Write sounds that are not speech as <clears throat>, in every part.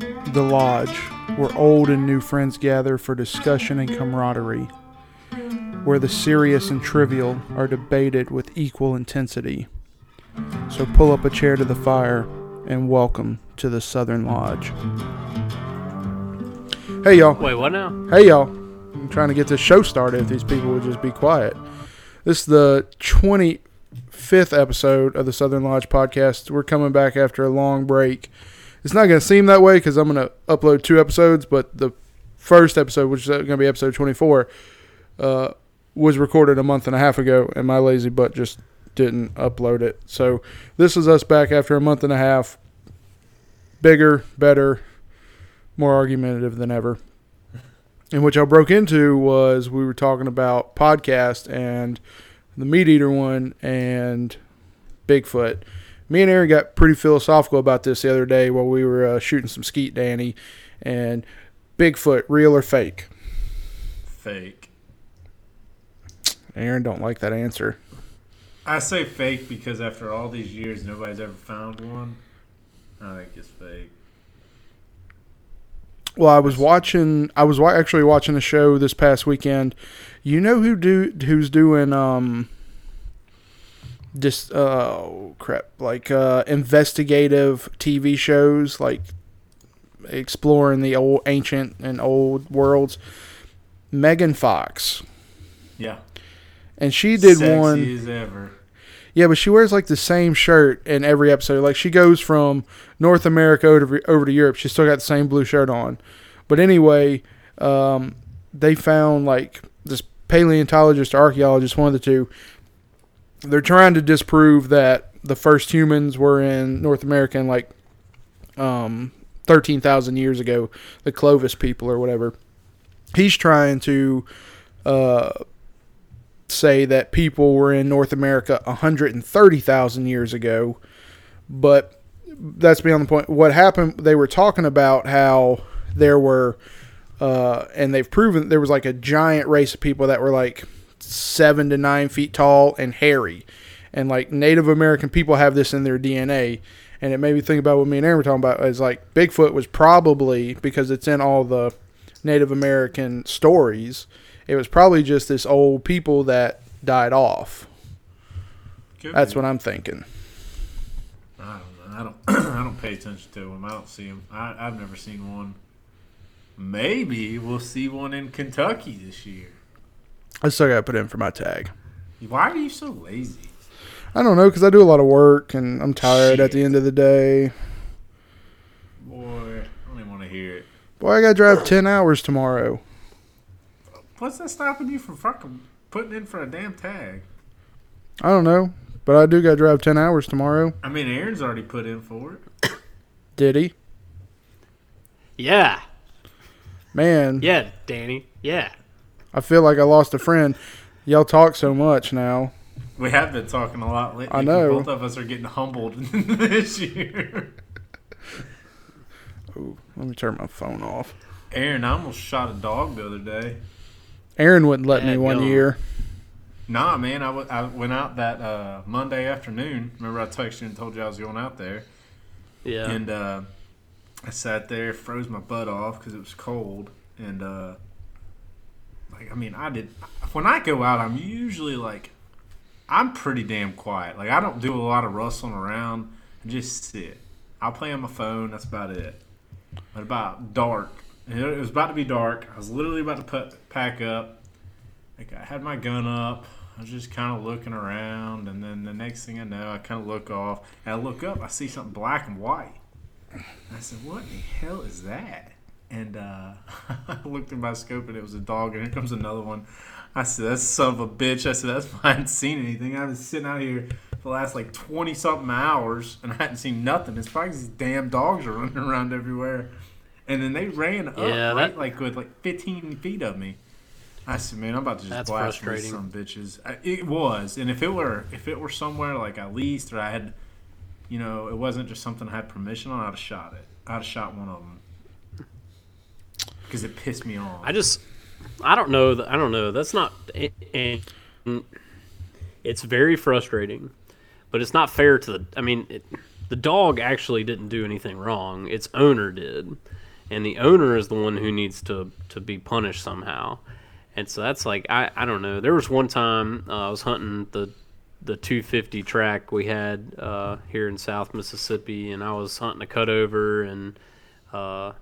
The Lodge, where old and new friends gather for discussion and camaraderie, where the serious and trivial are debated with equal intensity. So pull up a chair to the fire and welcome to the Southern Lodge. Hey, y'all. Wait, what now? Hey, y'all. I'm trying to get this show started if these people would just be quiet. This is the 25th episode of the Southern Lodge podcast. We're coming back after a long break. It's not going to seem that way because I'm going to upload two episodes, but the first episode, which is going to be episode 24, uh, was recorded a month and a half ago, and my lazy butt just didn't upload it. So this is us back after a month and a half. Bigger, better, more argumentative than ever. And which I broke into was we were talking about podcast and the meat eater one and Bigfoot. Me and Aaron got pretty philosophical about this the other day while we were uh, shooting some skeet, Danny. And Bigfoot, real or fake? Fake. Aaron don't like that answer. I say fake because after all these years, nobody's ever found one. I think it's fake. Well, I was watching. I was actually watching a show this past weekend. You know who do who's doing um. Just oh crap, like uh, investigative TV shows, like exploring the old ancient and old worlds. Megan Fox, Yeah. and she did Sexy one. Yeah, but she wears like the same shirt in every episode. Like she goes from North America over, over to Europe. She's still got the same blue shirt on. But anyway, um, they found like this paleontologist or archaeologist, one of the two. They're trying to disprove that the first humans were in North America in like um, 13,000 years ago, the Clovis people or whatever. He's trying to uh, say that people were in North America 130,000 years ago, but that's beyond the point. What happened, they were talking about how there were, uh, and they've proven there was like a giant race of people that were like seven to nine feet tall and hairy. And like Native American people have this in their DNA. And it made me think about what me and Aaron were talking about is like Bigfoot was probably, because it's in all the Native American stories, it was probably just this old people that died off. Could That's be. what I'm thinking. I don't know. I don't. <clears throat> I don't pay attention to them. I don't see them. I, I've never seen one. Maybe we'll see one in Kentucky this year. I still got to put in for my tag. Why are you so lazy? I don't know because I do a lot of work and I'm tired at the end of the day. Boy, I don't even want to hear it. Boy, I got to drive 10 hours tomorrow. What's that stopping you from fucking putting in for a damn tag? I don't know, but I do got to drive 10 hours tomorrow. I mean, Aaron's already put in for it. <coughs> Did he? Yeah. Man, Yeah, Danny. Yeah. I feel like I lost a friend. Y'all talk so much now. We have been talking a lot lately. I know. Both of us are getting humbled <laughs> this year. Ooh, let me turn my phone off. Aaron, I almost shot a dog the other day. Aaron wouldn't let me one go. year. Nah, man, I, w- I went out that uh, Monday afternoon. Remember, I texted you and told you I was going out there. Yeah. And uh, I sat there, froze my butt off because it was cold. And, uh, like, I mean, I did. When I go out, I'm usually like, I'm pretty damn quiet. Like, I don't do a lot of rustling around. I just sit. I'll play on my phone. That's about it. But about dark, it was about to be dark. I was literally about to put pack up. Like, I had my gun up. I was just kind of looking around, and then the next thing I know, I kind of look off, and I look up, I see something black and white. I said, "What the hell is that?" And uh, <laughs> I looked in my scope, and it was a dog. And here comes another one. I said, "That's son of a bitch." I said, "That's why <laughs> I hadn't seen anything. I've been sitting out here for the last like twenty something hours, and I hadn't seen nothing. It's probably these damn dogs are <laughs> running around everywhere." And then they ran up, Yeah, right, that- like with like fifteen feet of me. I said, "Man, I'm about to just That's blast these some bitches." I, it was, and if it were, if it were somewhere like at least, or I had, you know, it wasn't just something I had permission on, I'd have shot it. I'd have shot one of them because it pissed me off. I just, I don't know. I don't know. That's not. And it's very frustrating, but it's not fair to the. I mean, it, the dog actually didn't do anything wrong. Its owner did, and the owner is the one who needs to to be punished somehow. And so that's like I, I don't know. There was one time uh, I was hunting the the 250 track we had uh, here in South Mississippi, and I was hunting a cutover, and uh,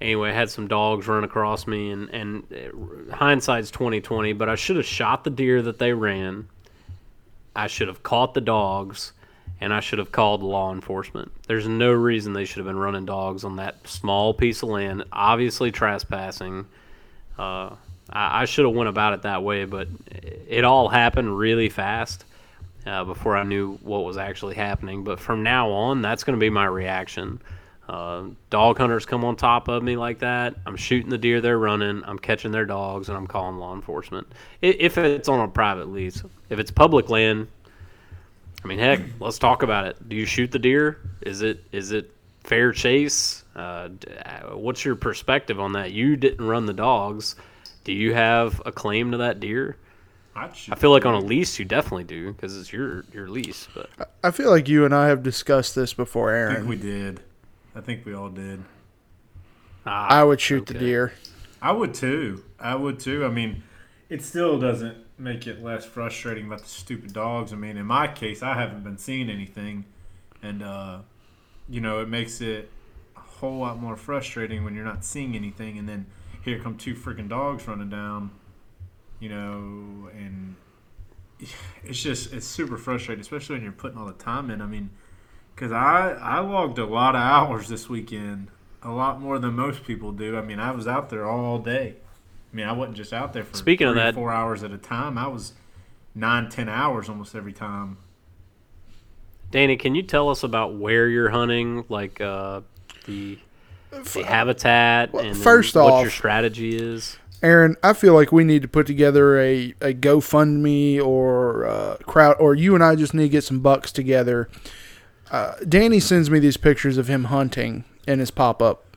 anyway, I had some dogs run across me, and and hindsight's 2020, but I should have shot the deer that they ran. I should have caught the dogs, and I should have called law enforcement. There's no reason they should have been running dogs on that small piece of land, obviously trespassing. Uh, I, I should have went about it that way, but it all happened really fast uh, before I knew what was actually happening. But from now on, that's going to be my reaction. Uh, dog hunters come on top of me like that. I'm shooting the deer they're running. I'm catching their dogs, and I'm calling law enforcement. If it's on a private lease, if it's public land, I mean, heck, let's talk about it. Do you shoot the deer? Is it is it fair chase? Uh, what's your perspective on that? You didn't run the dogs. Do you have a claim to that deer? I feel like on a lease you definitely do because it's your your lease. But I feel like you and I have discussed this before, Aaron. I think we did. I think we all did. Ah, I would shoot okay. the deer. I would too. I would too. I mean, it still doesn't make it less frustrating about the stupid dogs. I mean, in my case, I haven't been seeing anything, and uh, you know, it makes it a whole lot more frustrating when you're not seeing anything, and then here come two freaking dogs running down, you know, and <sighs> it's just it's super frustrating, especially when you're putting all the time in. I mean, because I I logged a lot of hours this weekend, a lot more than most people do. I mean, I was out there all day. I mean, I wasn't just out there for speaking three, of that four hours at a time. I was nine, ten hours almost every time. Danny, can you tell us about where you're hunting, like uh, the the habitat well, and first off, what your strategy is? Aaron, I feel like we need to put together a, a GoFundMe or uh, crowd, or you and I just need to get some bucks together. Uh, Danny sends me these pictures of him hunting in his pop up,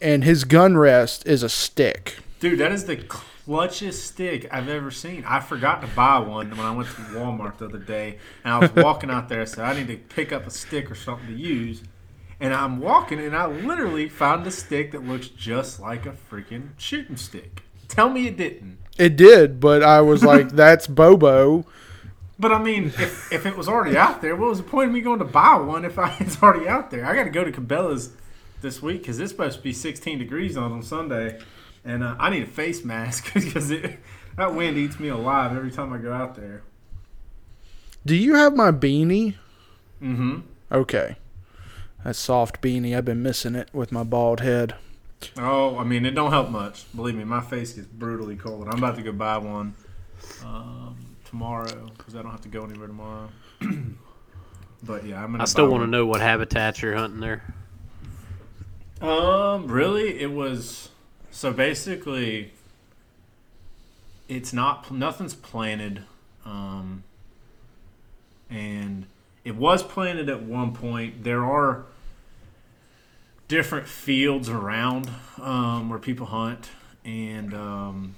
and his gun rest is a stick. Dude, that is the clutchest stick I've ever seen. I forgot to buy one when I went to Walmart the other day, and I was walking out there. I said I need to pick up a stick or something to use and I'm walking, and I literally found a stick that looks just like a freaking shooting stick. Tell me it didn't. It did, but I was like, <laughs> "That's Bobo." But I mean, if, if it was already out there, what was the point of me going to buy one if I, <laughs> it's already out there? I got to go to Cabela's this week because it's supposed to be 16 degrees on on Sunday, and uh, I need a face mask <laughs> because it, that wind eats me alive every time I go out there. Do you have my beanie? Mm-hmm. Okay that soft beanie. I've been missing it with my bald head. Oh, I mean, it don't help much. Believe me, my face gets brutally cold. I'm about to go buy one um, tomorrow because I don't have to go anywhere tomorrow. <clears throat> but yeah, I'm gonna. I still want to know what habitats you're hunting there. Um, really, it was so basically. It's not nothing's planted, um, and it was planted at one point. There are different fields around um, where people hunt, and um,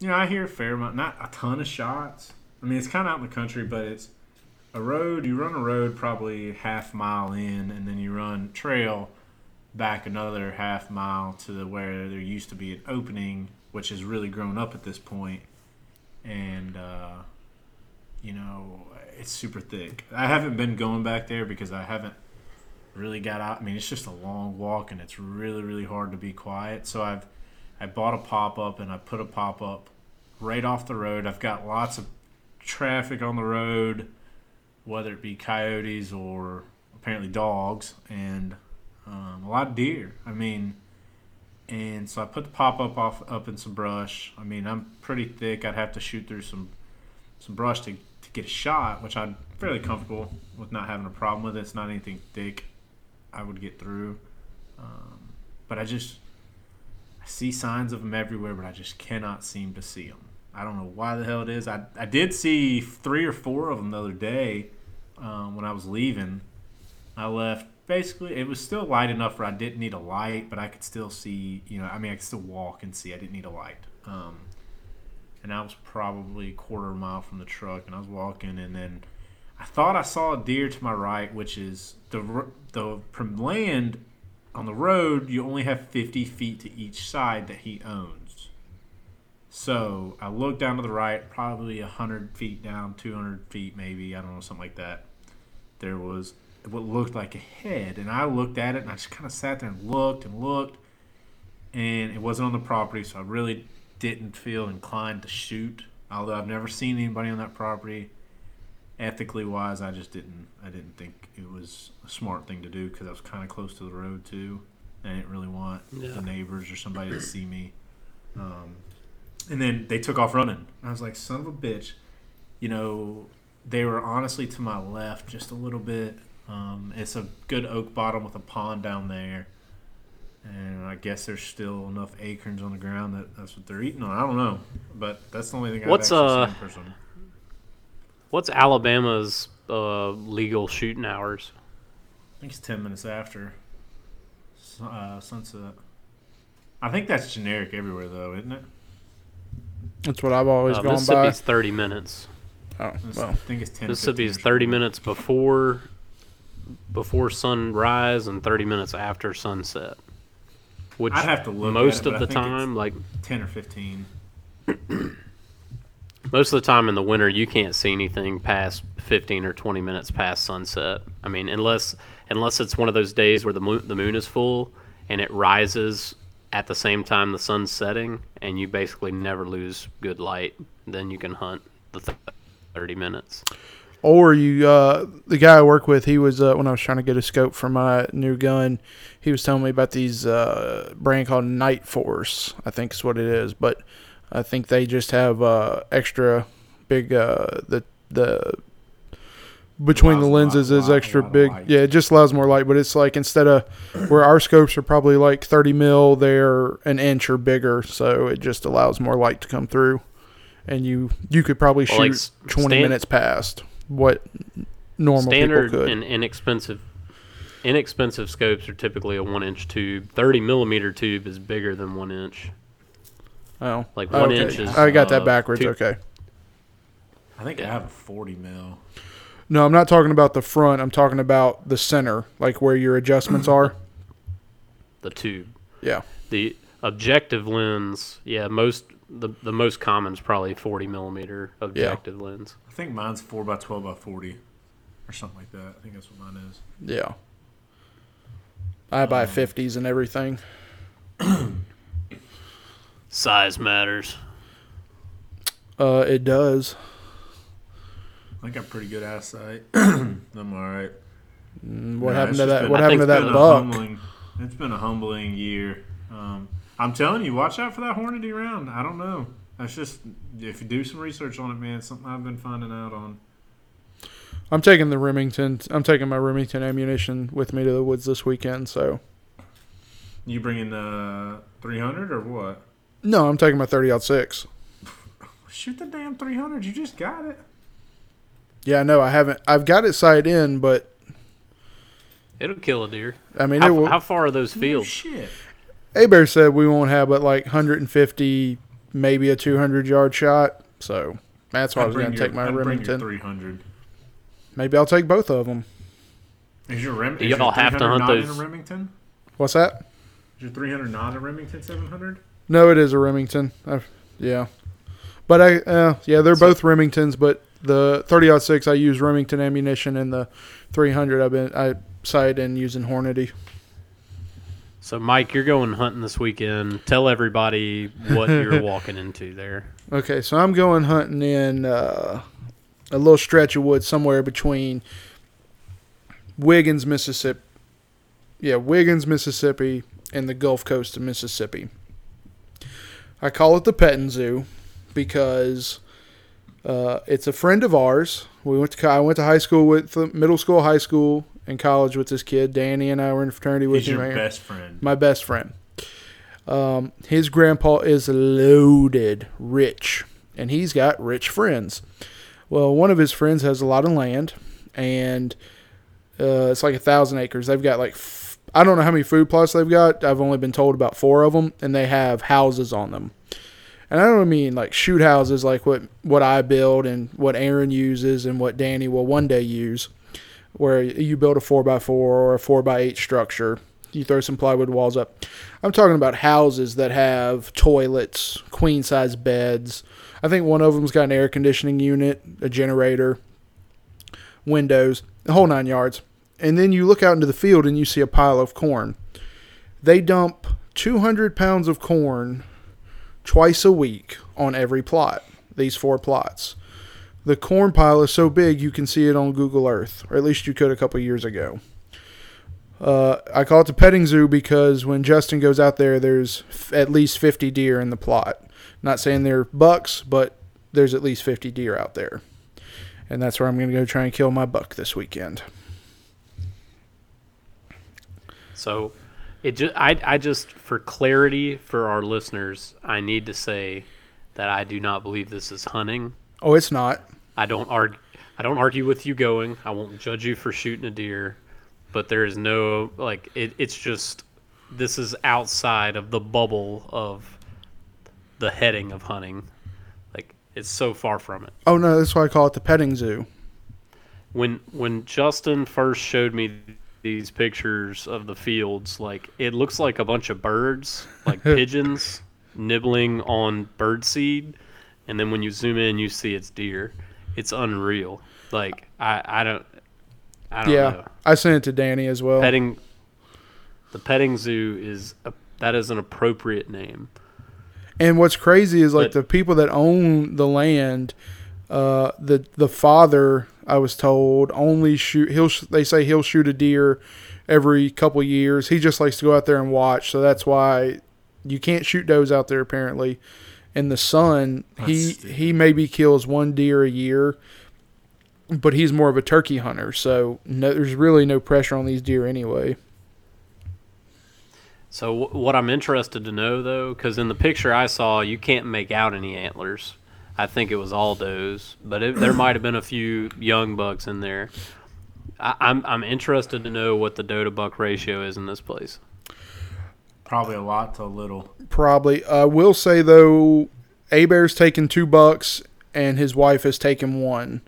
you know I hear a fair amount, not a ton of shots. I mean, it's kind of out in the country, but it's a road. You run a road probably half mile in, and then you run trail back another half mile to the where there used to be an opening, which has really grown up at this point. point, and uh, you know it's super thick. I haven't been going back there because I haven't really got out. I mean, it's just a long walk and it's really really hard to be quiet. So I've I bought a pop up and I put a pop up right off the road. I've got lots of traffic on the road, whether it be coyotes or apparently dogs and um, a lot of deer. I mean, and so I put the pop up off up in some brush. I mean, I'm pretty thick. I'd have to shoot through some some brush to, to get a shot, which I'm fairly comfortable with not having a problem with. It's not anything thick I would get through. Um, but I just I see signs of them everywhere, but I just cannot seem to see them. I don't know why the hell it is. I, I did see three or four of them the other day um, when I was leaving. I left basically it was still light enough where I didn't need a light, but I could still see. You know, I mean, I could still walk and see. I didn't need a light. Um, and I was probably a quarter mile from the truck, and I was walking, and then I thought I saw a deer to my right, which is the the from land on the road. You only have fifty feet to each side that he owns. So I looked down to the right, probably hundred feet down, two hundred feet maybe. I don't know, something like that. There was what looked like a head, and I looked at it, and I just kind of sat there and looked and looked, and it wasn't on the property, so I really didn't feel inclined to shoot. Although I've never seen anybody on that property, ethically wise, I just didn't. I didn't think it was a smart thing to do because I was kind of close to the road too. and I didn't really want Yeah. the neighbors or somebody to see me. Um, and then they took off running. I was like, son of a bitch. You know, they were honestly to my left just a little bit. Um, it's a good oak bottom with a pond down there. And I guess there's still enough acorns on the ground that that's what they're eating on. I don't know. But that's the only thing I've What's, actually uh, seen in person. What's Alabama's uh, legal shooting hours? I think it's 10 minutes after uh, sunset. I think that's generic everywhere, though, isn't it? That's what I've always Uh, gone by. Mississippi's 30 minutes. Oh, well, I think it's 10 Mississippi's 15 or 30 minutes before before sunrise and 30 minutes after sunset. Which I'd have to look at most it, but of I the think time, like 10 or 15. Most of the time in the winter, you can't see anything past 15 or 20 minutes past sunset. I mean, unless unless it's one of those days where the moon, the moon is full and it rises at the same time the sun's setting, and you basically never lose good light. Then you can hunt the 30 minutes. Or you, uh, the guy I work with, he was uh, when I was trying to get a scope for my new gun, he was telling me about these uh, brand called Nightforce. I think is what it is, but I think they just have uh, extra big. Uh, the the between the Allows a lot- lenses is lot- extra big. light. Yeah, it just allows more light. But it's like instead of where our scopes are probably like 30 mil, they're an inch or bigger, so it just allows more light to come through. And you you could probably Well, like shoot s- 20 stan- minutes past what normal Standard people could. and inexpensive inexpensive scopes are typically a one inch tube. Thirty millimeter tube is bigger than one inch. Oh, like one okay. inch is, I got that uh, backwards. two- okay. I think I have a 40 mil. No, I'm not talking about the front. I'm talking about the center, like where your adjustments are. The tube. Yeah. The objective lens, yeah, most the the most common is probably forty millimeter objective lens. I think mine's 4 by 12 by 40 or something like that. I think that's what mine is. Yeah. I buy 50s and everything. <clears throat> Size matters. Uh, it does. I got pretty good eyesight. <clears throat> I'm all right. Mm, What No, happened to that? been- what I happened to that It's been a buck? humbling- It's been a humbling year. Um, I'm telling you, watch out for that Hornady round. I don't know. That's just if you do some research on it, man. Something I've been finding out on. I'm taking the Remington. I'm taking my Remington ammunition with me to the woods this weekend. So You bringing uh 300 or what? No, I'm taking my 30 out six. Shoot the damn 300. You just got it. Yeah, no, I haven't. I've got it sight in, but It'll kill a deer. I mean, it How, will. how far are those fields? shit. Bear said we won't have but like 150, maybe a 200 yard shot. So that's why I I'd was going to take my I'd bring your Remington. 300. Maybe I'll take both of them. Is your Rem? You is your all have to hunt not in those- a Remington? What's that? Is your 300 not a Remington 700? No, it is a Remington. i yeah, but I uh, yeah they're both Remingtons. But the 30 six I use Remington ammunition, and the 300 I've been I sight in using Hornady. So, Mike, you're going hunting this weekend. Tell everybody what you're <laughs> walking into there. Okay, so I'm going hunting in uh, a little stretch of woods somewhere between Wiggins, Mississippi. Yeah, Wiggins, Mississippi, and the Gulf Coast of Mississippi. I call it the Petting Zoo because uh, it's a friend of ours. We went to I went to high school with middle school, high school, and college with this kid. Danny and I were in fraternity with him. He's him. your right here best friend. my best friend. Um, his grandpa is loaded rich, and he's got rich friends. Well, one of his friends has a lot of land, and uh, it's like a thousand acres. They've got like I don't know how many food plots they've got. I've only been told about four of them, and they have houses on them. And I don't mean like shoot houses like what what I build and what Aaron uses and what Danny will one day use, where you build a four by four or a four by eight structure. You throw some plywood walls up. I'm talking about houses that have toilets, queen size beds. I think one of them's got an air conditioning unit, a generator, windows, the whole nine yards. And then you look out into the field and you see a pile of corn. They dump 200 pounds of corn twice a week on every plot, these four plots. The corn pile is so big you can see it on Google Earth, or at least you could a couple years ago. Uh, I call it the petting zoo because when Justin goes out there, there's f- at least 50 deer in the plot. Not saying they're bucks, but there's at least 50 deer out there. And that's where I'm going to go try and kill my buck this weekend. So, it just I I just for clarity for our listeners, I need to say that I do not believe this is hunting. Oh, it's not. I don't argue. I don't argue with you going. I won't judge you for shooting a deer, but there is no like it, it's just this is outside of the bubble of the heading of hunting. Like it's so far from it. Oh, no, that's why I call it the petting zoo. when when Justin first showed me these pictures of the fields, like it looks like a bunch of birds, like <laughs> pigeons, nibbling on bird seed, and then when you zoom in, you see it's deer. It's unreal. Like I I don't I don't Yeah, know. I sent it to Danny as well. Petting the petting zoo is a, that is an appropriate name. And what's crazy is like But- the people that own the land, uh, the the father I was told only shoot. He'll they say he'll shoot a deer every couple years. He just likes to go out there and watch. So that's why you can't shoot does out there apparently. And the son, he That's- he maybe kills one deer a year, but he's more of a turkey hunter. So no, there's really no pressure on these deer anyway. So w- what I'm interested to know though, because in the picture I saw, you can't make out any antlers. I think it was all does, but it, there might have been a few young bucks in there. I, I'm I'm interested to know what the doe to buck ratio is in this place. Probably a lot to a little. Probably. I will say though, Abear's taken two bucks and his wife has taken one.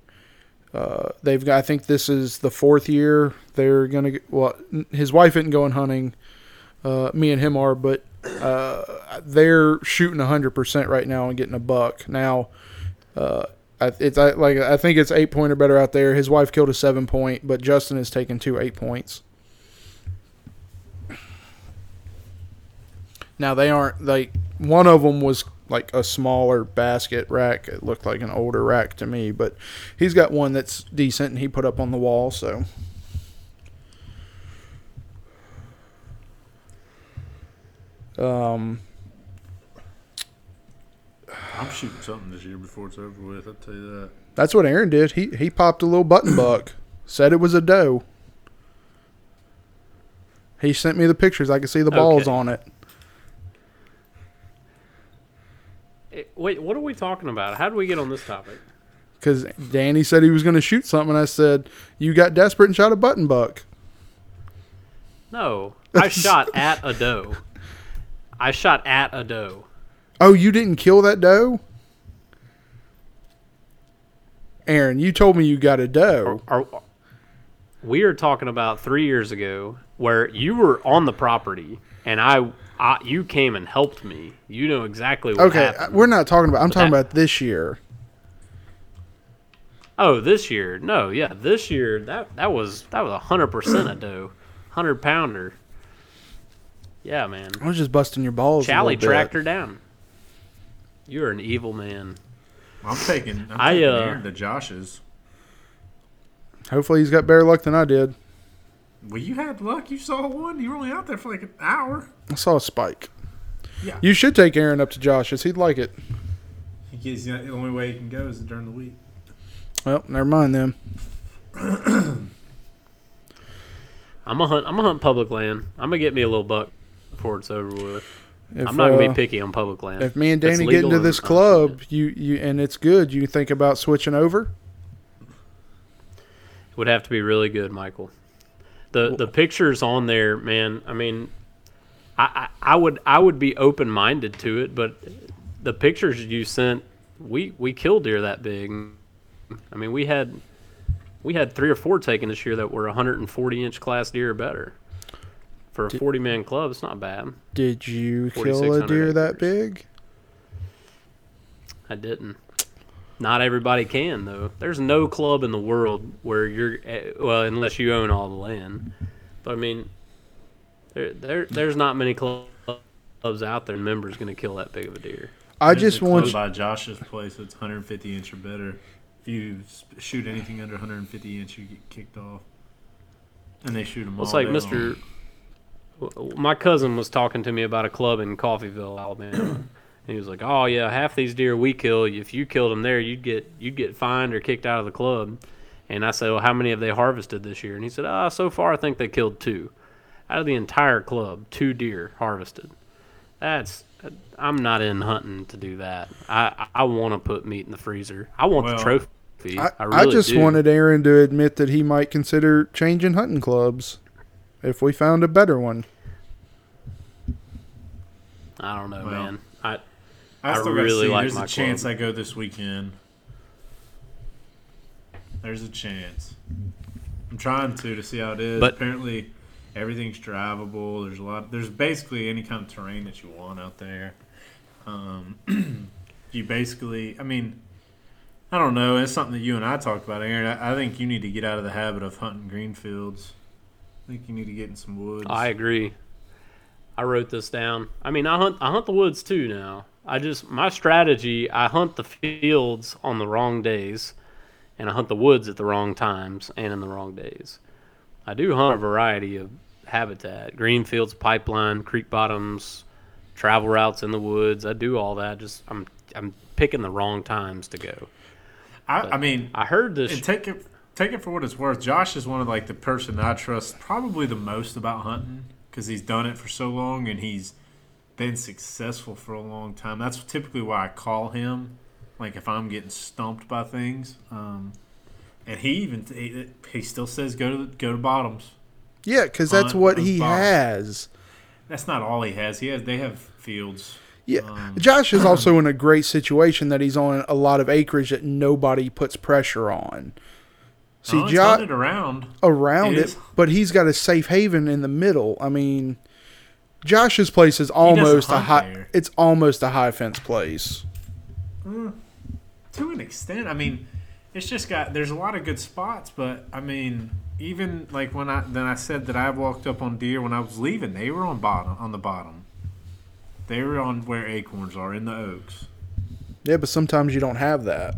Uh, they've got. I think this is the fourth year they're gonna. Well, his wife isn't going hunting. Uh, me and him are, but uh, they're shooting hundred percent right now and getting a buck now. Uh, it's I, like I think it's eight point or better out there. His wife killed a seven point, but Justin has taken two eight points. Now they aren't like one of them was like a smaller basket rack. It looked like an older rack to me, but he's got one that's decent and he put up on the wall. So um, I'm shooting something this year before it's over with. I'll tell you that. that's what Aaron did. He he popped a little button buck. Said it was a doe. He sent me the pictures. I could see the balls Okay. on it. Eh, Wait, what are we talking about? How did we get on this topic? Because Danny said he was going to shoot something. I said, You got desperate and shot a button buck. No, I shot at a doe. I shot at a doe. Oh, you didn't kill that doe? Aaron, you told me you got a doe. Are, we are talking about three years ago where you were on the property and I, I you came and helped me. You know exactly what Okay, happened. we're not talking about. I'm talking that- about this year. Oh, this year? No, yeah, this year that that was that was a hundred percent a doe, hundred pounder. Yeah, man. I was just busting your balls. a Charlie tracked her down. You're an evil man. I'm taking. I'm I, taking uh, Aaron to Josh's. Hopefully, he's got better luck than I did. Well, you had luck. You saw one. You were only out there for like an hour. I saw a spike. Yeah. You should take Aaron up to Josh's. He'd like it. He gets, the only way he can go is during the week. Well, never mind then. <clears throat> I'm a hunt. I'm a hunt public land. I'm gonna get me a little buck before it's over with. If, I'm not gonna uh, be picky on public land. If me and Danny get into this club, you, you and it's good, you think about switching over? It would have to be really good, Michael. The the pictures on there, man. I mean, I, I, I would I would be open minded to it, but the pictures you sent, we we killed deer that big. I mean, we had we had three or four taken this year that were 140 inch class deer or better. For a 40 man club, it's not bad. Did you kill a 4,600 deer that big? I didn't. Not everybody can though. There's no club in the world where you're eh, well, unless you own all the land. But I mean, there, there there's not many clubs out there. Members going to kill that big of a deer. I There's just a club want by Josh's place. It's 150 inch or better. If you shoot anything under 150 inch, you get kicked off. And they shoot them Well, all. it's like Mister. long. My cousin was talking to me about a club in Coffeeville, Alabama. <clears throat> and he was like, "Oh yeah, half these deer we kill. If you killed them there, you'd get you'd get fined or kicked out of the club." And I said, "Well, how many have they harvested this year?" And he said, "Ah, so far I think they killed two out of the entire club. Two deer harvested. That's I'm not in hunting to do that. I I want to put meat in the freezer. I want Well, the trophy. I, I, I just do. wanted Aaron to admit that he might consider changing hunting clubs if we found a better one. I don't know, Well, man. I I, I still really really see. like There's my a chance club. I go this weekend. There's a chance. I'm trying to to see how it is. But- apparently, everything's drivable. There's a lot. There's basically any kind of terrain that you want out there. Um, <clears throat> you basically, I mean, I don't know. It's something that you and I talked about, Aaron. I, I think you need to get out of the habit of hunting green fields. I think you need to get in some woods. I agree. I wrote this down. I mean, I hunt I hunt the woods too now. I just my strategy, I hunt the fields on the wrong days and I hunt the woods at the wrong times and in the wrong days. I do hunt a variety of habitat, green fields, pipeline, creek bottoms, travel routes in the woods. I do all that. Just I'm I'm picking the wrong times to go. I, I mean, I heard this And take it take it for what it's worth. Josh is one of like the person I trust probably the most about hunting because he's done it for so long and he's been successful for a long time. That's typically why I call him. Like if I'm getting stumped by things, um, and he even he, he still says go to go to bottoms. Yeah, because that's what he box. has. That's not all he has. He has they have fields. Yeah, Um, Josh is <clears throat> also in a great situation that he's on a lot of acreage that nobody puts pressure on. See, oh, Josh around. around It it, but he's got a safe haven in the middle. I mean, Josh's place is almost a high. there. It's almost a high fence place. Mm, to an extent. I mean, it's just got there's a lot of good spots, but I mean, even like when I then I said that I walked up on deer when I was leaving, they were on bottom on the bottom. They were on where acorns are in the oaks. Yeah, but sometimes you don't have that.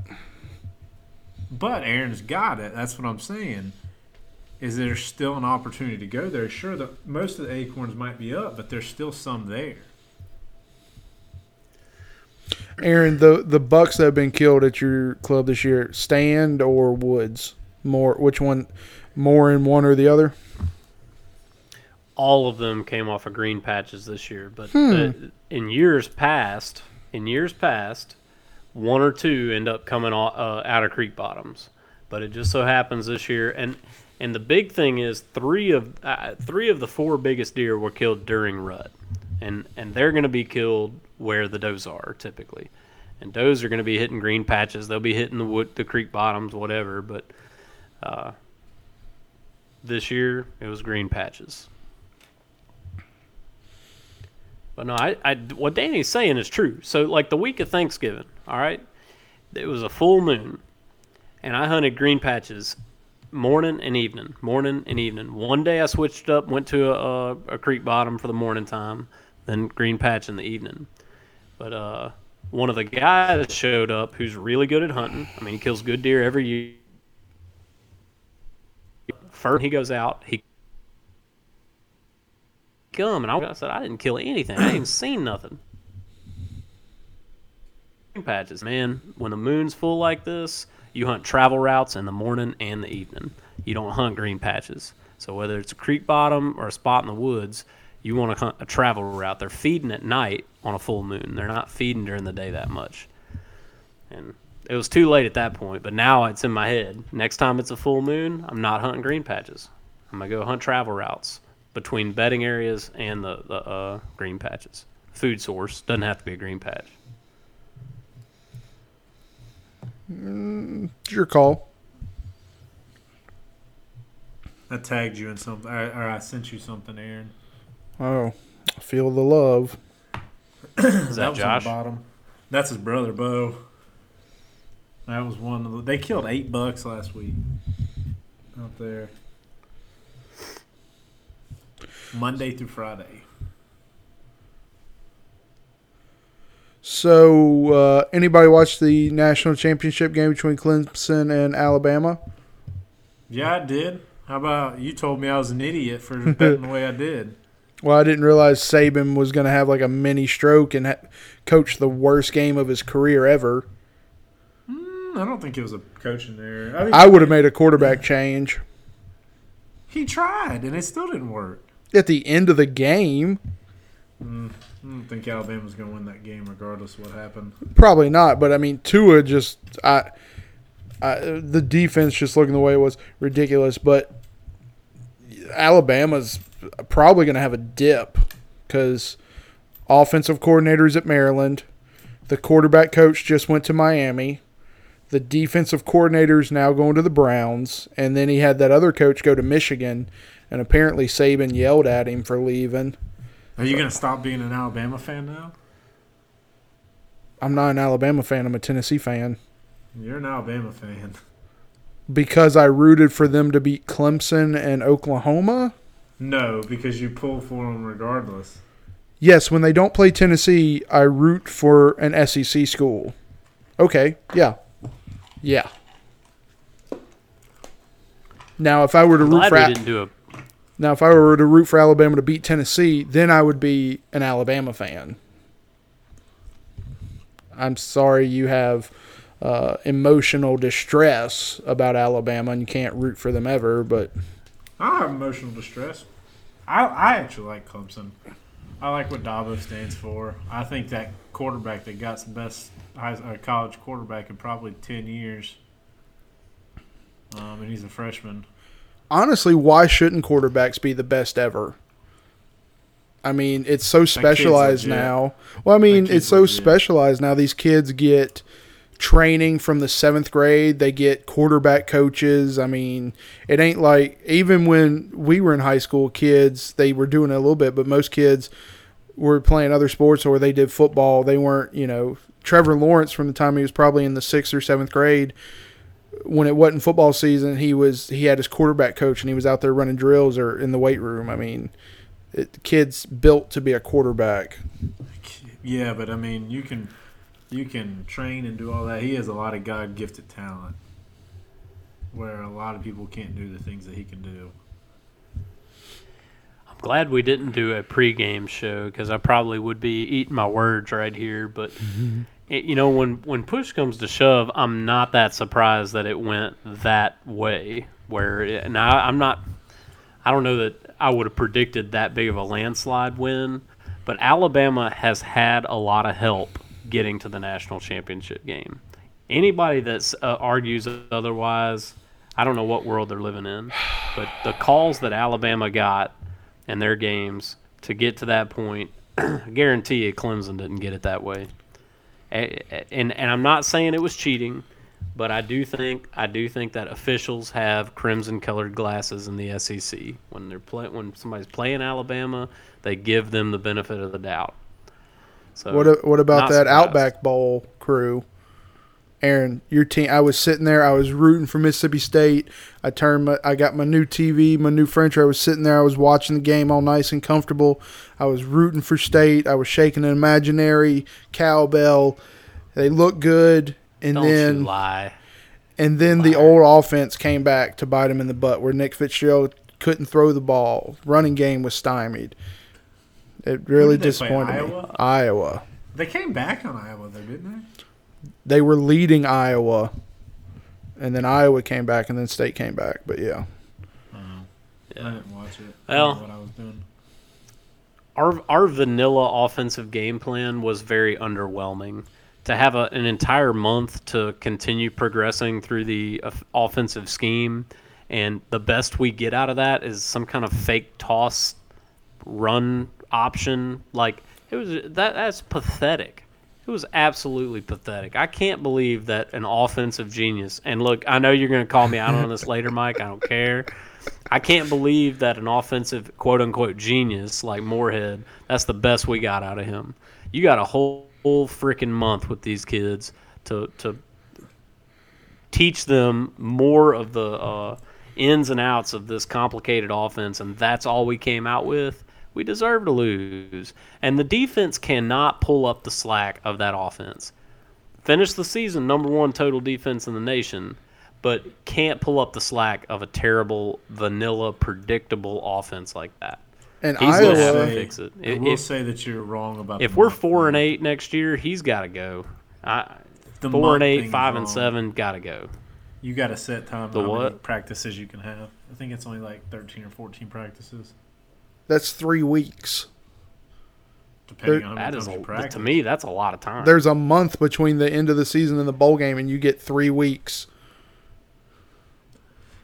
But Aaron's got it. That's what I'm saying. Is there still an opportunity to go there? Sure, the most of the acorns might be up, but there's still some there. Aaron, the the bucks that have been killed at your club this year, stand or woods? More, which one? More in one or the other? all of them came off of green patches this year. But Hmm. uh, in years past, in years past, one or two end up coming uh, out of creek bottoms. But it just so happens this year, and and the big thing is three of uh, three of the four biggest deer were killed during rut, and and they're going to be killed where the does are typically, and does are going to be hitting green patches. They'll be hitting the wood, the creek bottoms, whatever. But uh, this year it was green patches. But no, I, I, what Danny's saying is true. So, like the week of Thanksgiving, all right, it was a full moon, and I hunted green patches morning and evening, morning and evening. One day I switched up, went to a, a, creek bottom for the morning time, then green patch in the evening. But uh, one of the guys showed up who's really good at hunting. I mean, he kills good deer every year. First, he goes out, he come, and I said I didn't kill anything. I ain't seen nothing. Patches, man. When the moon's full like this, you hunt travel routes in the morning and the evening. You don't hunt green patches. So whether it's a creek bottom or a spot in the woods, you want to hunt a travel route. They're feeding at night on a full moon. They're not feeding during the day that much. And it was too late at that point, but now it's in my head. Next time it's a full moon, I'm not hunting green patches. I'm gonna go hunt travel routes between bedding areas and the, the uh, green patches. Food source doesn't have to be a green patch. It's your call. I tagged you in something, or, or I sent you something, Aaron. Oh, feel the love. <clears throat> Is that, was on the Josh? bottom. That's his brother, Bo. That was one of the. They killed eight bucks last week out there. Monday through Friday. So, uh, anybody watch the national championship game between Clemson and Alabama? Yeah, I did. How about you told me I was an idiot for <laughs> betting the way I did? Well, I didn't realize Saban was going to have like a mini stroke and ha- coach the worst game of his career ever. Mm, I don't think it was a coaching there. I, think I would have made a quarterback change He tried, and it still didn't work. at the end of the game. Mm, I don't think Alabama's going to win that game, regardless of what happened. Probably not, but I mean, Tua just I, I the defense just looking the way it was ridiculous. But Alabama's probably going to have a dip because offensive coordinators at Maryland, the quarterback coach just went to Miami, the defensive coordinator's now going to the Browns, and then he had that other coach go to Michigan, and apparently Saban yelled at him for leaving. Are you going to stop being an Alabama fan now? I'm not an Alabama fan. I'm a Tennessee fan. You're an Alabama fan. because I rooted for them to beat Clemson and Oklahoma. No, because you pull for them regardless. Yes, when they don't play Tennessee, I root for an SEC school. Okay, yeah. Yeah. Now, if I were to root for we didn't do a. now if I were to root for Alabama to beat Tennessee, then I would be an Alabama fan. I'm sorry you have uh, emotional distress about Alabama and you can't root for them ever, but I have emotional distress. I, I actually like Clemson. I like what Dabo stands for. I think that quarterback that got the best uh, college quarterback in probably 10 years. Um, and he's a freshman. Honestly, why shouldn't quarterbacks be the best ever? I mean, it's so specialized now. Well, I mean, it's so legit. specialized now. These kids get training from the seventh grade. They get quarterback coaches. I mean, it ain't like even when we were in high school, kids they were doing it a little bit, but most kids were playing other sports or they did football. They weren't, you know, Trevor Lawrence from the time he was probably in the sixth or seventh grade when it wasn't football season, he was he had his quarterback coach and he was out there running drills or in the weight room. I mean, it, kids built to be a quarterback. Yeah, but I mean, you can you can train and do all that. He has a lot of God gifted talent, where a lot of people can't do the things that he can do. I'm glad we didn't do a pregame show because I probably would be eating my words right here. But <laughs> you know, when when push comes to shove, I'm not that surprised that it went that way. Where now I'm not. I don't know that I would have predicted that big of a landslide win, but Alabama has had a lot of help getting to the national championship game. Anybody that uh, argues otherwise, I don't know what world they're living in. But the calls that Alabama got in their games to get to that point, <clears throat> guarantee you Clemson didn't get it that way. And and I'm not saying it was cheating, but I do think I do think that officials have crimson colored glasses in the SEC when they're play, when somebody's playing Alabama, they give them the benefit of the doubt. So What what about that surprised. Outback Bowl crew? Aaron, your team. I was sitting there. I was rooting for Mississippi State. I turned. My, I got my new TV, my new furniture. I was sitting there. I was watching the game all nice and comfortable. I was rooting for State. I was shaking an imaginary cowbell. They looked good, and Don't then you lie. And then the old offense came back to bite him in the butt, where Nick Fitzgerald couldn't throw the ball. Running game was stymied. It really did play, disappointed me. Iowa? Iowa. They came back on Iowa, though, didn't they? They were leading Iowa, and then Iowa came back, and then State came back. But yeah, uh-huh. I Yeah. didn't watch it. Well- what I was doing. our our vanilla offensive game plan was very underwhelming. To have a, an entire month to continue progressing through the of- offensive scheme, and the best we get out of that is some kind of fake toss run option. Like it was that that's pathetic. It was absolutely pathetic. I can't believe that an offensive genius, and look, I know you're going to call me out on this <laughs> later, Mike. I don't care. I can't believe that an offensive quote unquote genius like Moorhead, that's the best we got out of him. You got a whole, whole freaking month with these kids to, to teach them more of the uh, ins and outs of this complicated offense, and that's all we came out with we deserve to lose. And the defense cannot pull up the slack of that offense. Finish the season number one total defense in the nation, but can't pull up the slack of a terrible, vanilla, predictable offense like that. And He's gonna have to Iowa, fix it. I will if, say that you're wrong about. if the we're month four and eight next year, he's got to go. I, The four and eight, five and seven, got to go. You got to set time. The how many what? practices you can have? I think it's only like 13 or 14 practices, that's three weeks. depending There- on how That many is times a, practice. to me, that's a lot of time. There's a month between the end of the season and the bowl game, and you get three weeks.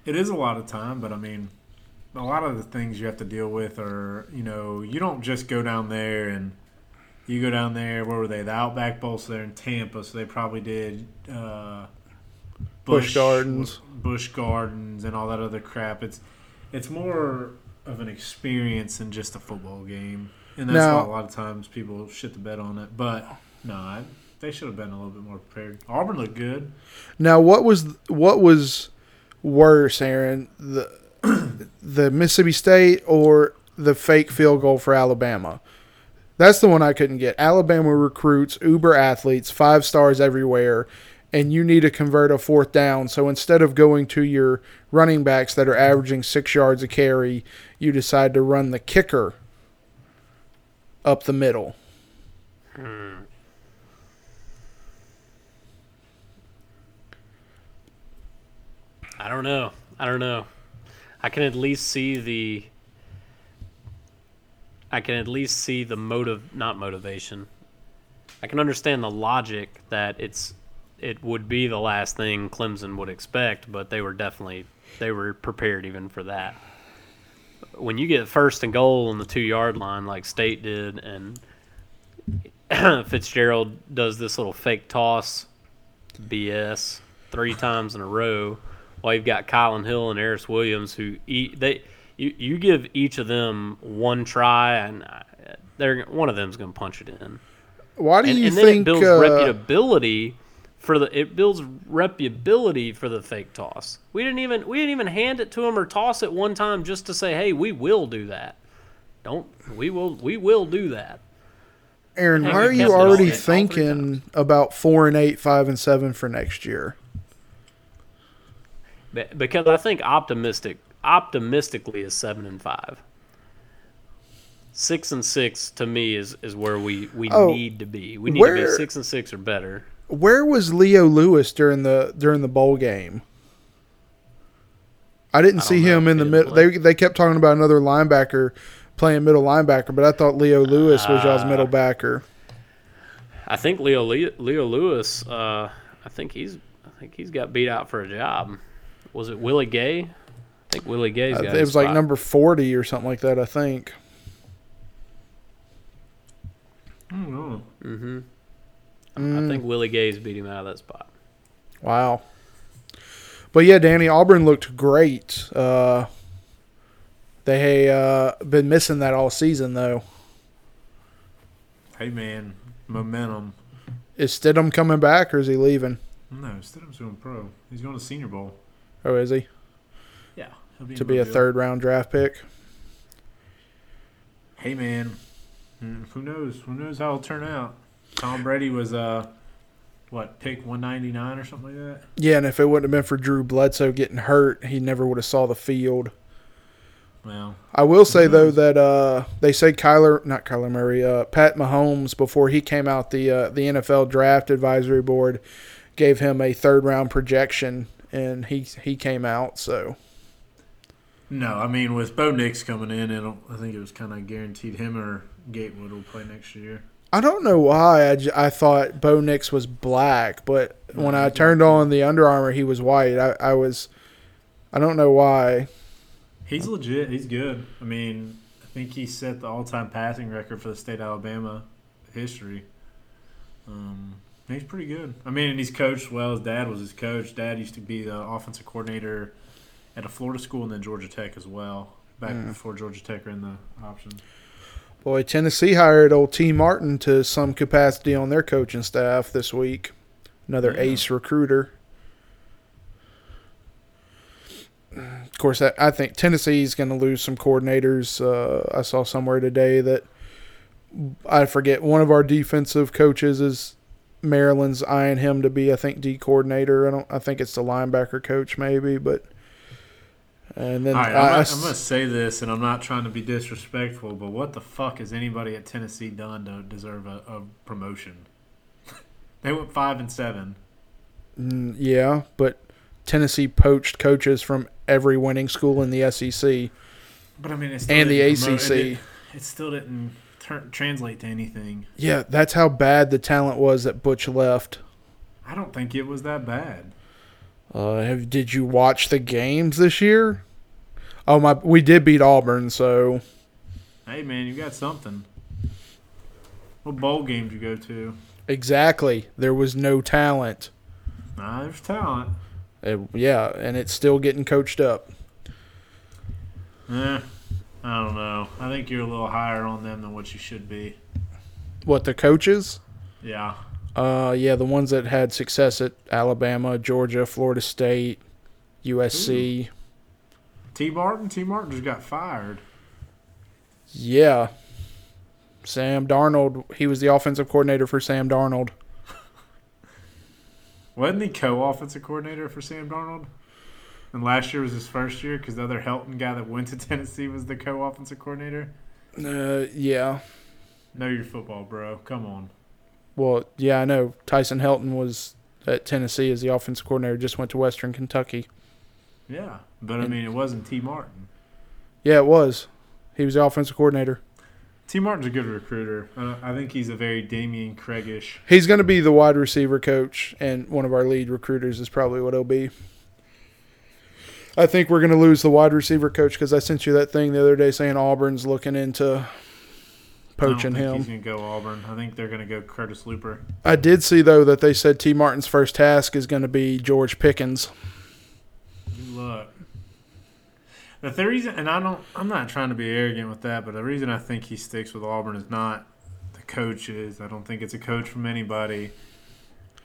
It is a lot of time, but I mean, a lot of the things you have to deal with are, you know, you don't just go down there and you go down there. Where were they? The Outback Bowl, so they're in Tampa, so they probably did uh, Busch Gardens. Busch Gardens, and all that other crap. It's it's more of an experience than just a football game, and that's Now- why a lot of times people shit the bed on it. But no, I, they should have been a little bit more prepared. Auburn looked good. Now, what was what was worse, Aaron? The the Mississippi State or the fake field goal for Alabama? That's the one I couldn't get. Alabama recruits uber athletes, five stars everywhere, and you need to convert a fourth down. So instead of going to your running backs that are averaging six yards a carry, you decide to run the kicker up the middle. Hmm. I don't know. I don't know. I can at least see the. I can at least see the motive, not motivation. I can understand the logic that it's it would be the last thing Clemson would expect, but they were definitely they were prepared even for that. When you get first and goal on the two yard line like State did, and <clears throat> Fitzgerald does this little fake toss, BS three times in a row. While you've got Kylin Hill and Aeris Williams, who eat, they you, you give each of them one try, and uh, they're one of them's going to punch it in. Why do And, you and then think? it builds uh, reputability for the it builds reputability for the fake toss. We didn't even we didn't even hand it to him or toss it one time just to say, hey, we will do that. Don't we will we will do that. Aaron, why are you kept it all- already thinking about four and eight, five and seven for next year? Because I think optimistic optimistically is seven and five. Six and six to me is, is where we, we Oh, need to be. We need to be six and six or better. Where was Leo Lewis during the during the bowl game? I didn't I see don't know. him in the middle. They they kept talking about another linebacker playing middle linebacker, but I thought Leo Lewis was y'all's Uh, middle backer. I think Leo Leo, Leo Lewis. Uh, I think he's I think he's got beat out for a job. Was it Willie Gay? I think Willie Gay's Uh, got it his was like number forty or something like that. I think. I don't know. Mm-hmm. Mm. I think Willie Gay's beat him out of that spot. Wow. But yeah, Danny Auburn looked great. Uh, they uh, been missing that all season though. Hey man, momentum. Is Stidham coming back or is he leaving? No, Stidham's going pro. He's going to Senior Bowl. Oh, is he Yeah, he'll to be a Mobile. third round draft pick? Hey man, Hmm, who knows? Who knows how it'll turn out? Tom Brady was uh, what pick one ninety nine or something like that. Yeah, and if it wouldn't have been for Drew Bledsoe getting hurt, he never would have saw the field. Well, I will say though that uh, they say Kyler, not Kyler Murray, uh, Pat Mahomes before he came out, the uh, the NFL Draft Advisory Board gave him a third round projection, and he he came out. So no, I mean with Bo Nix coming in, I think it was kind of guaranteed him or Gatewood will play next year. I don't know why I, j- I thought Bo Nix was black, but when I turned on the Under Armour, he was white. I, I was, I don't know why. He's legit. He's good. I mean, I think he set the all time passing record for the state of Alabama history. Um, he's pretty good. I mean, and he's coached well. His dad was his coach. Dad used to be the offensive coordinator at a Florida school and then Georgia Tech as well. Back Mm. before Georgia Tech were in the option. Boy, Tennessee hired old Tee Martin to some capacity on their coaching staff this week. Another Yeah. ace recruiter. Of course, I, I think Tennessee's going to lose some coordinators. Uh, I saw somewhere today that I forget one of our defensive coaches is Maryland's eyeing him to be, I think, D coordinator. I don't. I think it's the linebacker coach, maybe, but. And then All right, I- I'm, gonna, s- I'm gonna say this, and I'm not trying to be disrespectful, but what the fuck has anybody at Tennessee done to deserve a, a promotion? <laughs> they went five and seven. Mm, yeah, but Tennessee poached coaches from every winning school in the SEC But I mean, and the promote- ACC. It, it still didn't turn, translate to anything. Yeah, that's how bad the talent was that Butch left. I don't think it was that bad. Uh, have, did you watch the games this year? Oh my, we did beat Auburn, so Hey man, you got something. What bowl games you go to? exactly there was no talent. Nah, there's talent. It- yeah, and it's still getting coached up. Eh, I don't know. I think you're a little higher on them than what you should be. What the coaches? Yeah. Uh, yeah, the ones that had success at Alabama, Georgia, Florida State, USC. Tee Martin. Tee Martin just got fired. Yeah. Sam Darnold, he was the offensive coordinator for Sam Darnold. <laughs> Wasn't he co-offensive coordinator for Sam Darnold? And last year was his first year because the other Helton guy that went to <laughs> Tennessee was the co-offensive coordinator. Uh, yeah. Know your football, bro. Come on. Well, yeah, I know. Tyson Helton was at Tennessee as the offensive coordinator, just went to Western Kentucky. Yeah, but I mean, it wasn't Tee Martin. Yeah, it was. He was the offensive coordinator. Tee Martin's a good recruiter. Uh, I think he's a very Damian Craigish. He's going to be the wide receiver coach, and one of our lead recruiters is probably what he'll be. I think we're going to lose the wide receiver coach because I sent you that thing the other day saying Auburn's looking into poaching him. He's gonna go Auburn. I think they're gonna go Curtis Looper. I did see though that they said Tee Martin's first task is going to be George Pickens. Good luck. The th- reason, and I don't, I'm not trying to be arrogant with that, but the reason I think he sticks with Auburn is not the coaches. I don't think it's a coach from anybody.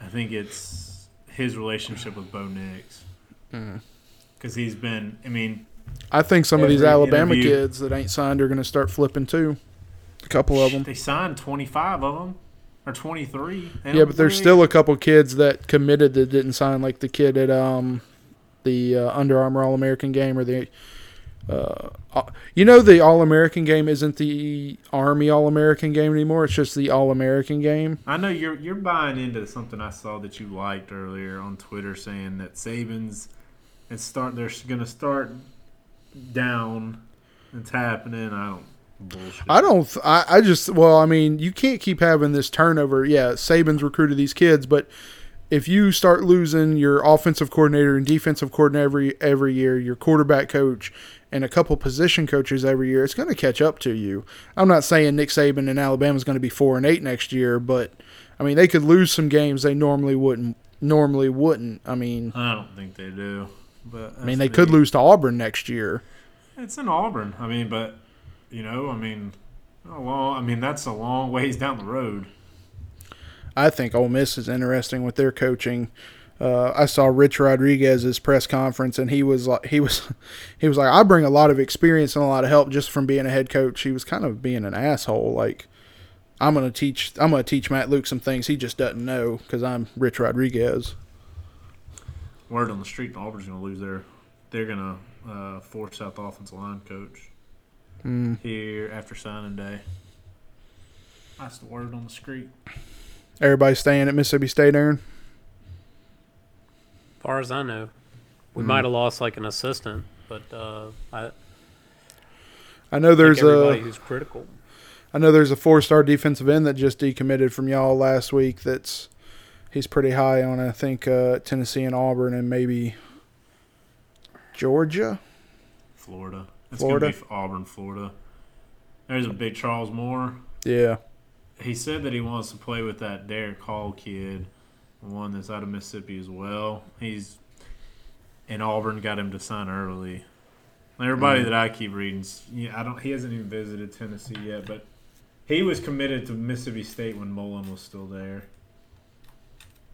I think it's his relationship with Bo Nix Mm. because he's been. I mean, I think some of these Alabama interview- kids that ain't signed are going to start flipping too. Couple of them. they signed 25 of them or 23. Yeah, but there's still a couple kids that committed that didn't sign, like the kid at um the uh, Under Armour All American game or the uh, uh, you know the All American game isn't the Army All American game anymore. It's just the All American game. I know you're you're buying into something I saw that you liked earlier on Twitter, saying that Saban's and start they're going to start down. It's happening. I don't bullshit. I don't. th- I, I just. Well, I mean, you can't keep having this turnover. Yeah, Saban's recruited these kids, but if you start losing your offensive coordinator and defensive coordinator every every year, your quarterback coach, and a couple position coaches every year, it's going to catch up to you. I'm not saying Nick Saban and is going to be four and eight next year, but I mean they could lose some games they normally wouldn't. Normally wouldn't. I mean, I don't think they do. But I mean they could lose to Auburn next year. It's in Auburn. I mean, but you know, I mean, a long. I mean, that's a long ways down the road. I think Ole Miss is interesting with their coaching. Uh, I saw Rich Rodriguez's press conference, and he was like, he was, <laughs> he was like, I bring a lot of experience and a lot of help just from being a head coach. He was kind of being an asshole. Like, I'm gonna teach, I'm gonna teach Matt Luke some things he just doesn't know because I'm Rich Rodriguez. Word on the street, Auburn's going to lose their. They're going to uh, force out the offensive line coach Mm. here after signing day. That's the word on the street. Everybody staying at Mississippi State, Aaron. far as I know, we Hmm. might have lost like an assistant, but uh, I I know there's think everybody a, who's critical. I know there's a four-star defensive end that just decommitted from y'all last week. That's he's pretty high on. I think uh, Tennessee and Auburn and maybe Georgia. Florida. It's Florida? going to be Auburn, Florida. There's a big Charles Moore. Yeah, he said that he wants to play with that Derrick Hall kid, the one that's out of Mississippi as well. He's and Auburn got him to sign early. Everybody mm-hmm. that I keep reading, yeah, I don't. He hasn't even visited Tennessee yet, but he was committed to Mississippi State when Mullen was still there,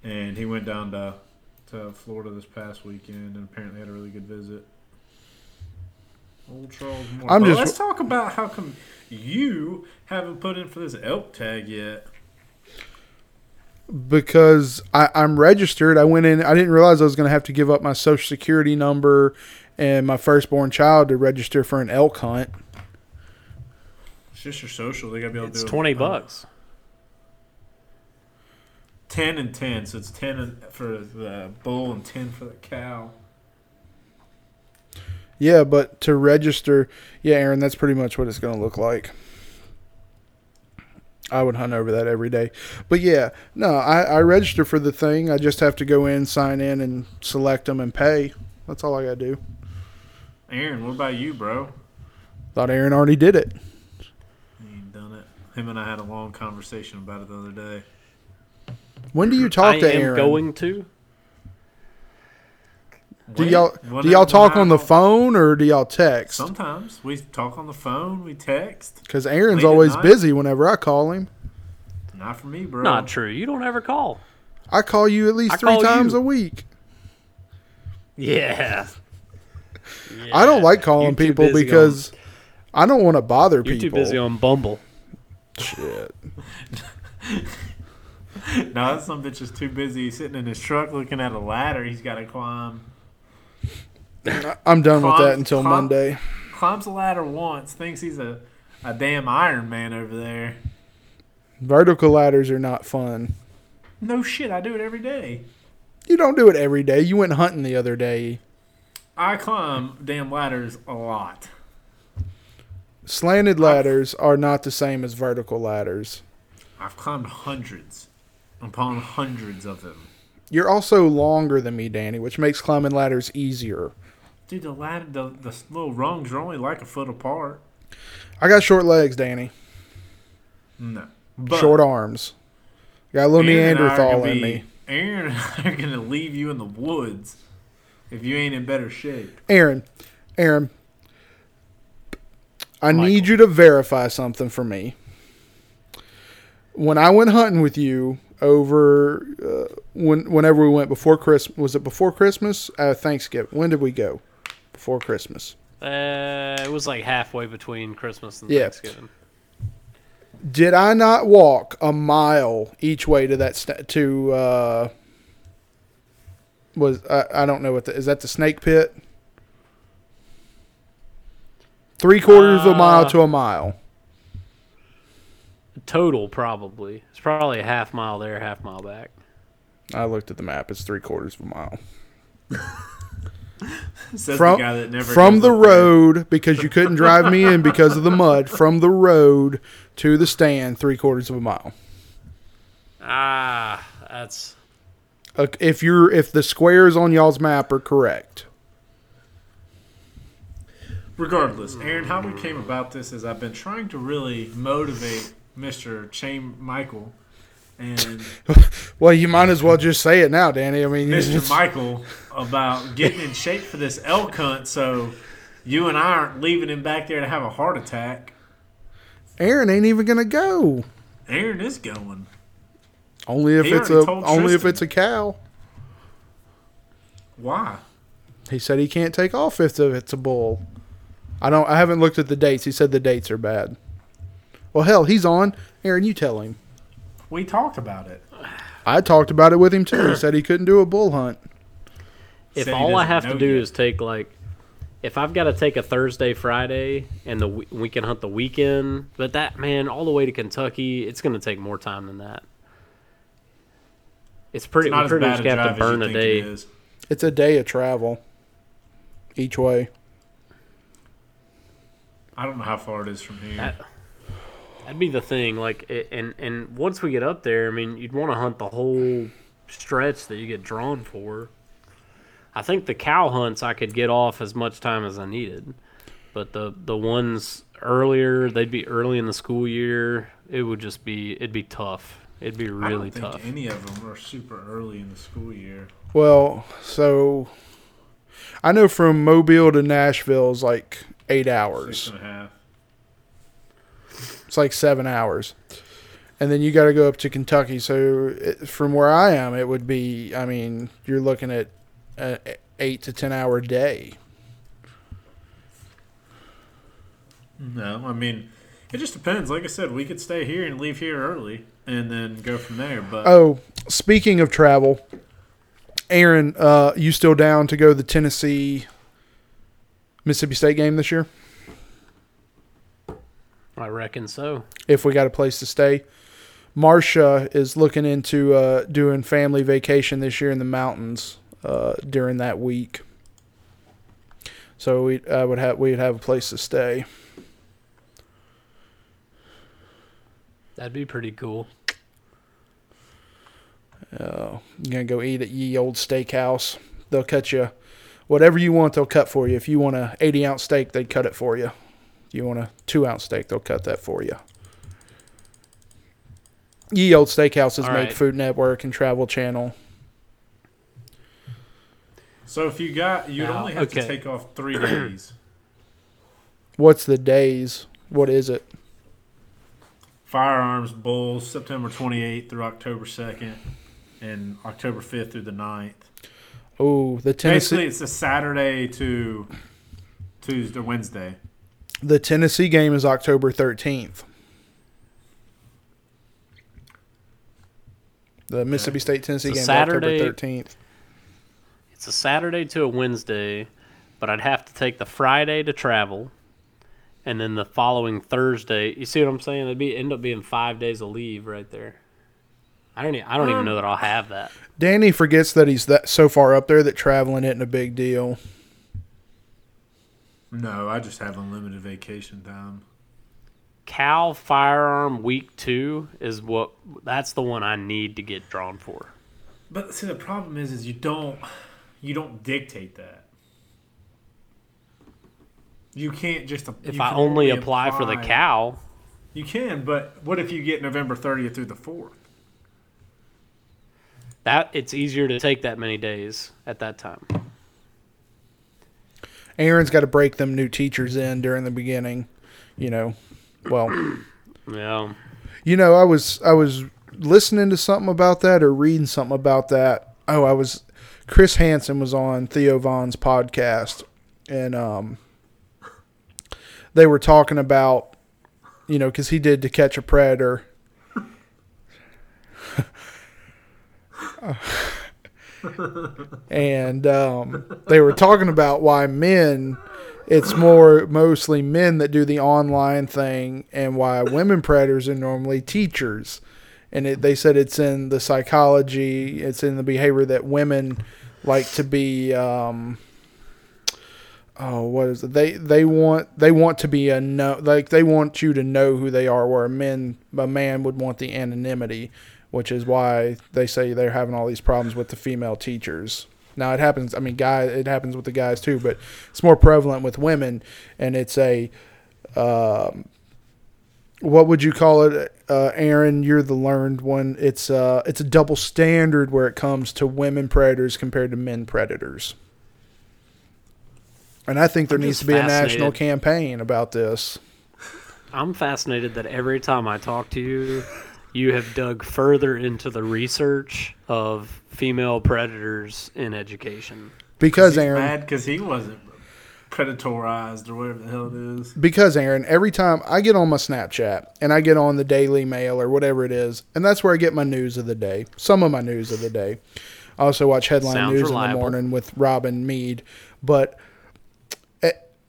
and he went down to to Florida this past weekend, and apparently had a really good visit. Old Charles Moore. I'm But just- let's talk about how come you haven't put in for this elk tag yet. because I, I'm registered. I went in. I didn't realize I was going to have to give up my social security number and my firstborn child to register for an elk hunt. It's just your social. They gotta be able It's to do twenty uh, bucks. Ten and ten, so it's ten for the bull and ten for the cow. Yeah, but to register, yeah, Aaron, that's pretty much what it's going to look like. I would hunt over that every day. But yeah, no, I, I register for the thing. I just have to go in, sign in, and select them and pay. That's all I got to do. Aaron, what about you, bro? Thought Aaron already did it. He ain't done it. Him and I had a long conversation about it the other day. When do you talk I to am Aaron? going to. Do When- y'all when do y'all talk on the phone or do y'all text? Sometimes we talk on the phone. We text. Because Aaron's Late always busy whenever I call him. Not for me, bro. Not true. You don't ever call. I call you at least I three times you. a week. Yeah. I don't like You're calling people busy because I don't want to bother people. You're too busy on Bumble. Shit. <laughs> No, that some bitch is too busy sitting in his truck looking at a ladder. He's got to climb. <laughs> I'm done with that until climb- Monday. Climbs the ladder once. Thinks he's a a damn Iron Man over there. Vertical ladders are not fun. No shit. I do it every day. You don't do it every day. You went hunting the other day. I climb damn ladders a lot. Slanted ladders are not the same as vertical ladders. I've climbed hundreds upon hundreds of them. You're also longer than me, Danny, which makes climbing ladders easier. Dude, the ladder, the, the little rungs are only like a foot apart. I got short legs, Danny. No. But short arms. Got a little Aaron and I are Neanderthal in be- me. Aaron and I are going to leave you in the woods if you ain't in better shape. Aaron, Aaron, I Michael. need you to verify something for me. When I went hunting with you over uh, when whenever we went before Christmas, was it before Christmas? Uh, Thanksgiving. When did we go? Before Christmas. Uh, it was like halfway between Christmas and Yeah. Thanksgiving. Did I not walk a mile each way to that sta to uh was I, I don't know what the, is that the snake pit? Three quarters of a mile Uh, to a mile. Total, probably. It's probably a half mile there, half mile back. I looked at the map. It's three quarters of a mile Says <laughs> <laughs> from the guy that never from the up there. road because you couldn't drive me in because of the mud. From the road to the stand, three quarters of a mile. Ah, that's Uh, If you're if the squares on y'all's map are correct. Regardless, Aaron, how we came about this is I've been trying to really motivate Mr. Chain Michael and <laughs> Well, you might as well just say it now, Danny. I mean, Mr. Michael about getting in shape for this elk hunt so you and I aren't leaving him back there to have a heart attack. Aaron ain't even gonna go. Aaron is going. Only if He it's a only if it's a cow. Why? He said he can't take off if it's a bull. I don't. I haven't looked at the dates. He said the dates are bad. Well, hell, he's on. Aaron, you tell him. We talked about it. I talked about it with him too. He said he couldn't do a bull hunt. If all I have to do yet. is take like if I've got to take a Thursday, Friday, and the we- we can hunt the weekend, but that man all the way to Kentucky, it's going to take more time than that. It's pretty. It's not we as pretty bad much a have to as you burn a think it day. It's a day of travel each way. I don't know how far it is from here. That, that'd be the thing. Like, it, and and once we get up there, I mean, you'd want to hunt the whole stretch that you get drawn for. I think the cow hunts I could get off as much time as I needed. But the the ones earlier, they'd be early in the school year. It would just be it'd be tough. It'd be I really don't think tough. any of them are super early in the school year. Well, so I know from Mobile to Nashville is like eight hours. and a half. It's like seven hours. And then you got to go up to Kentucky. So it, from where I am, it would be, I mean, you're looking at an eight to 10 hour day. No, I mean, it just depends. Like I said, we could stay here and leave here early and then go from there. But Oh, speaking of travel, Aaron, uh, you still down to go to the Tennessee Mississippi State game this year? I reckon so. If we got a place to stay. Marcia is looking into uh, doing family vacation this year in the mountains uh, during that week. So we I would have we'd have a place to stay. That'd be pretty cool. Uh, you're gonna go eat at Ye Old Steakhouse. They'll cut you whatever you want. They'll cut for you. If you want a 80 ounce steak, they'd cut it for you. If you want a two ounce steak, they'll cut that for you. Ye Old Steakhouse has All made right. Food Network and Travel Channel. So if you got, you'd Now, only have to take off three days. <clears throat> What's the days? What is it? Firearms Bulls, September 28th through October 2nd, and October 5th through the 9th. Oh, the Tennessee Basically, it's a Saturday to Tuesday, Wednesday. the Tennessee game is October 13th. The Mississippi State Tennessee game is Saturday. October 13th. It's a Saturday to a Wednesday, but I'd have to take the Friday to travel, and then the following Thursday. You see what I'm saying? It'd be end up being five days of leave right there. I don't. e- I don't even um, know that I'll have that. Danny forgets that he's that so far up there that traveling isn't a big deal. No, I just have unlimited vacation time. Cal Firearm Week Two is what. That's the one I need to get drawn for. But see, the problem is, is you don't, you don't dictate that. You can't just. If you I can only apply, for the cow. You can. But what if you get November 30th through the 4th? that it's easier to take that many days at that time. Aaron's got to break them new teachers in during the beginning, you know. Well, <clears throat> Yeah. you know, I was I was listening to something about that or reading something about that. Oh, I was Chris Hansen was on Theo Von's podcast and um they were talking about you know cuz he did to catch a predator. <laughs> and um, they were talking about why men it's more mostly men that do the online thing and why women predators are normally teachers and it, they said it's in the psychology it's in the behavior that women like to be um, oh what is it? They they want they want to be a no like they want you to know who they are where men a man would want the anonymity which is why they say they're having all these problems with the female teachers. Now it happens i mean guy it happens with the guys too but it's more prevalent with women and it's a um, what would you call it uh, aaron you're the learned one. It's uh it's a double standard where it comes to women predators compared to men predators. And i think there I'm needs to be a national campaign about this. I'm fascinated that every time I talk to you, you have dug further into the research of female predators in education. because aaron mad because he wasn't predatorized or whatever the hell it is. because Aaron, every time I get on my Snapchat and I get on the Daily Mail or whatever it is, and that's where I get my news of the day, some of my news of the day. I also watch headline Sounds news in the morning with Robin Meade, but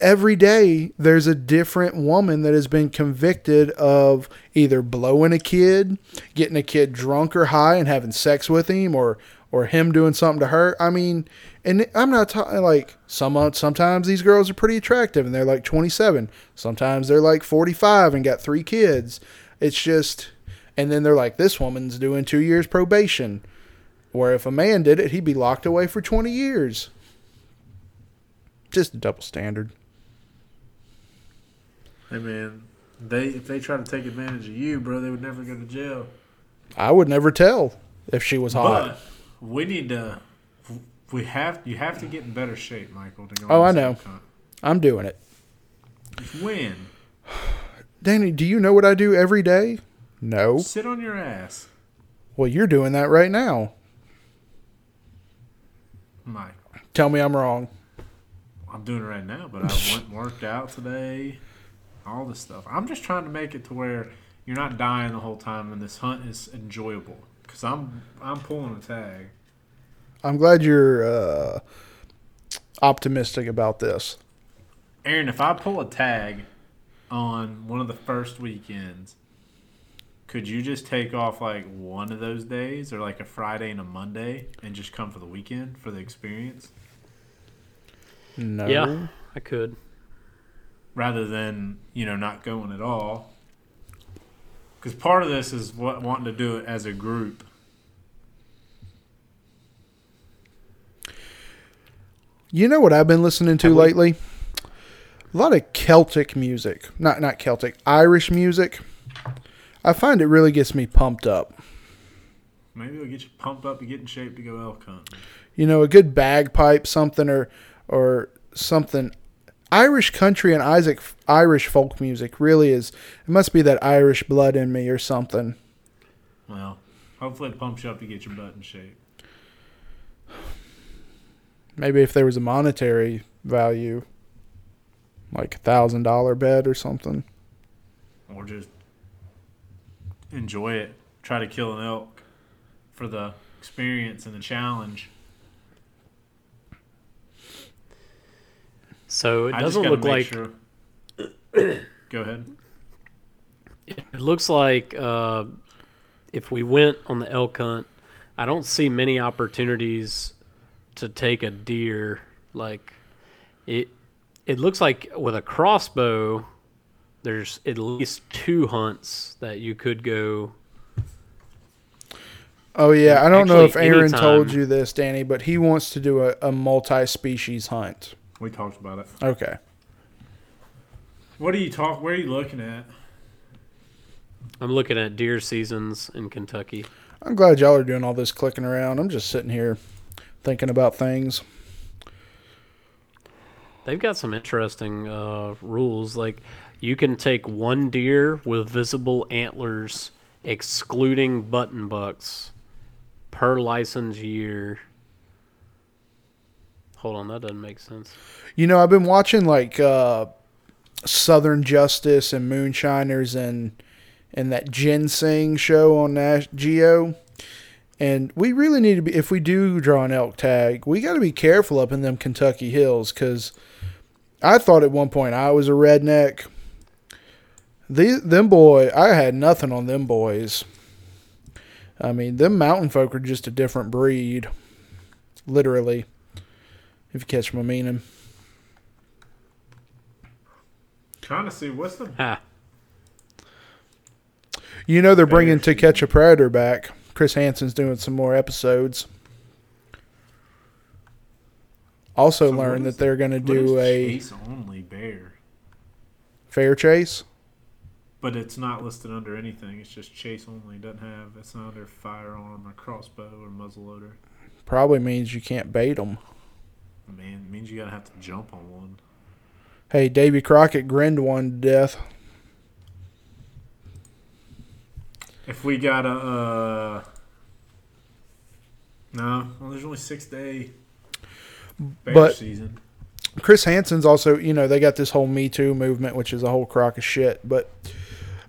every day there's a different woman that has been convicted of either blowing a kid, getting a kid drunk or high and having sex with him, or or him doing something to her. I mean, and I'm not talking like some uh, sometimes these girls are pretty attractive and they're like 27. Sometimes they're like 45 and got three kids. It's just, and then they're like, this woman's doing two years probation. Where if a man did it, he'd be locked away for 20 years. Just a double standard. Hey man, they if they try to take advantage of you, bro, they would never go to jail. I would never tell if she was hot. But we need to. We have you have to get in better shape, Michael. To go Oh, I know. I'm doing it. When Danny, do you know what I do every day? No. sit on your ass, Well, you're doing that right now. Michael. Tell me I'm wrong. I'm doing it right now, but I <laughs> went worked out today. All this stuff. I'm just trying to make it to where you're not dying the whole time, and this hunt is enjoyable. Cause I'm I'm pulling a tag. I'm glad you're uh, optimistic about this. Aaron, if I pull a tag on one of the first weekends, could you just take off like one of those days, or like a Friday and a Monday, and just come for the weekend for the experience, No. Yeah, I could. rather than you know not going at all? Because part of this is what wanting to do it as a group. You know what I've been listening to Have we- lately? A lot of Celtic music. Not not Celtic, Irish music. I find it really gets me pumped up. Maybe it'll get you pumped up to get in shape to go elk hunting. You know, a good bagpipe something or or something Irish country and Isaac Irish folk music really is it must be that Irish blood in me or something. Well, hopefully it pumps you up to get your butt in shape. Maybe if there was a monetary value like a thousand dollar bet or something. or just enjoy it. Try to kill an elk for the experience and the challenge. So it I doesn't look like Sure. <coughs> Go ahead. it looks like uh, if we went on the elk hunt, I don't see many opportunities to take a deer. Like it, it looks like with a crossbow, there's at least two hunts that you could go. Oh yeah, I don't know if Aaron anytime- told you this, Danny, but he wants to do a, a multi-species hunt. We talked about it. Okay. What are you talk? Where are you looking at? I'm looking at deer seasons in Kentucky. I'm glad y'all are doing all this clicking around. I'm just sitting here thinking about things. They've got some interesting uh, rules. Like you can take one deer with visible antlers, excluding button bucks, per license year. Hold on, that doesn't make sense. You know, I've been watching like uh, Southern Justice and Moonshiners and and that ginseng show on Nat Geo. And we really need to be if we do draw an elk tag, we got to be careful up in them Kentucky hills cuz I thought at one point I was a redneck. These them boy, I had nothing on them boys. I mean, them mountain folk are just a different breed. Literally. If you catch my meaning. Trying to see what's the Ha! You know they're bringing To Catch a Predator back. Chris Hansen's doing some more episodes. Also So learned that they're going to do a chase only bear, fair chase. but it's not listed under anything. It's just chase only. It doesn't have. It's not under firearm or crossbow or muzzleloader. Probably means you can't bait them. Man, it means you gotta have to jump on one. Hey, Davy Crockett grinned one to death. If we got a uh, no, well, there's only six day bear But- season. Chris Hansen's also, you know, they got this whole Me Too movement, which is a whole crock of shit. But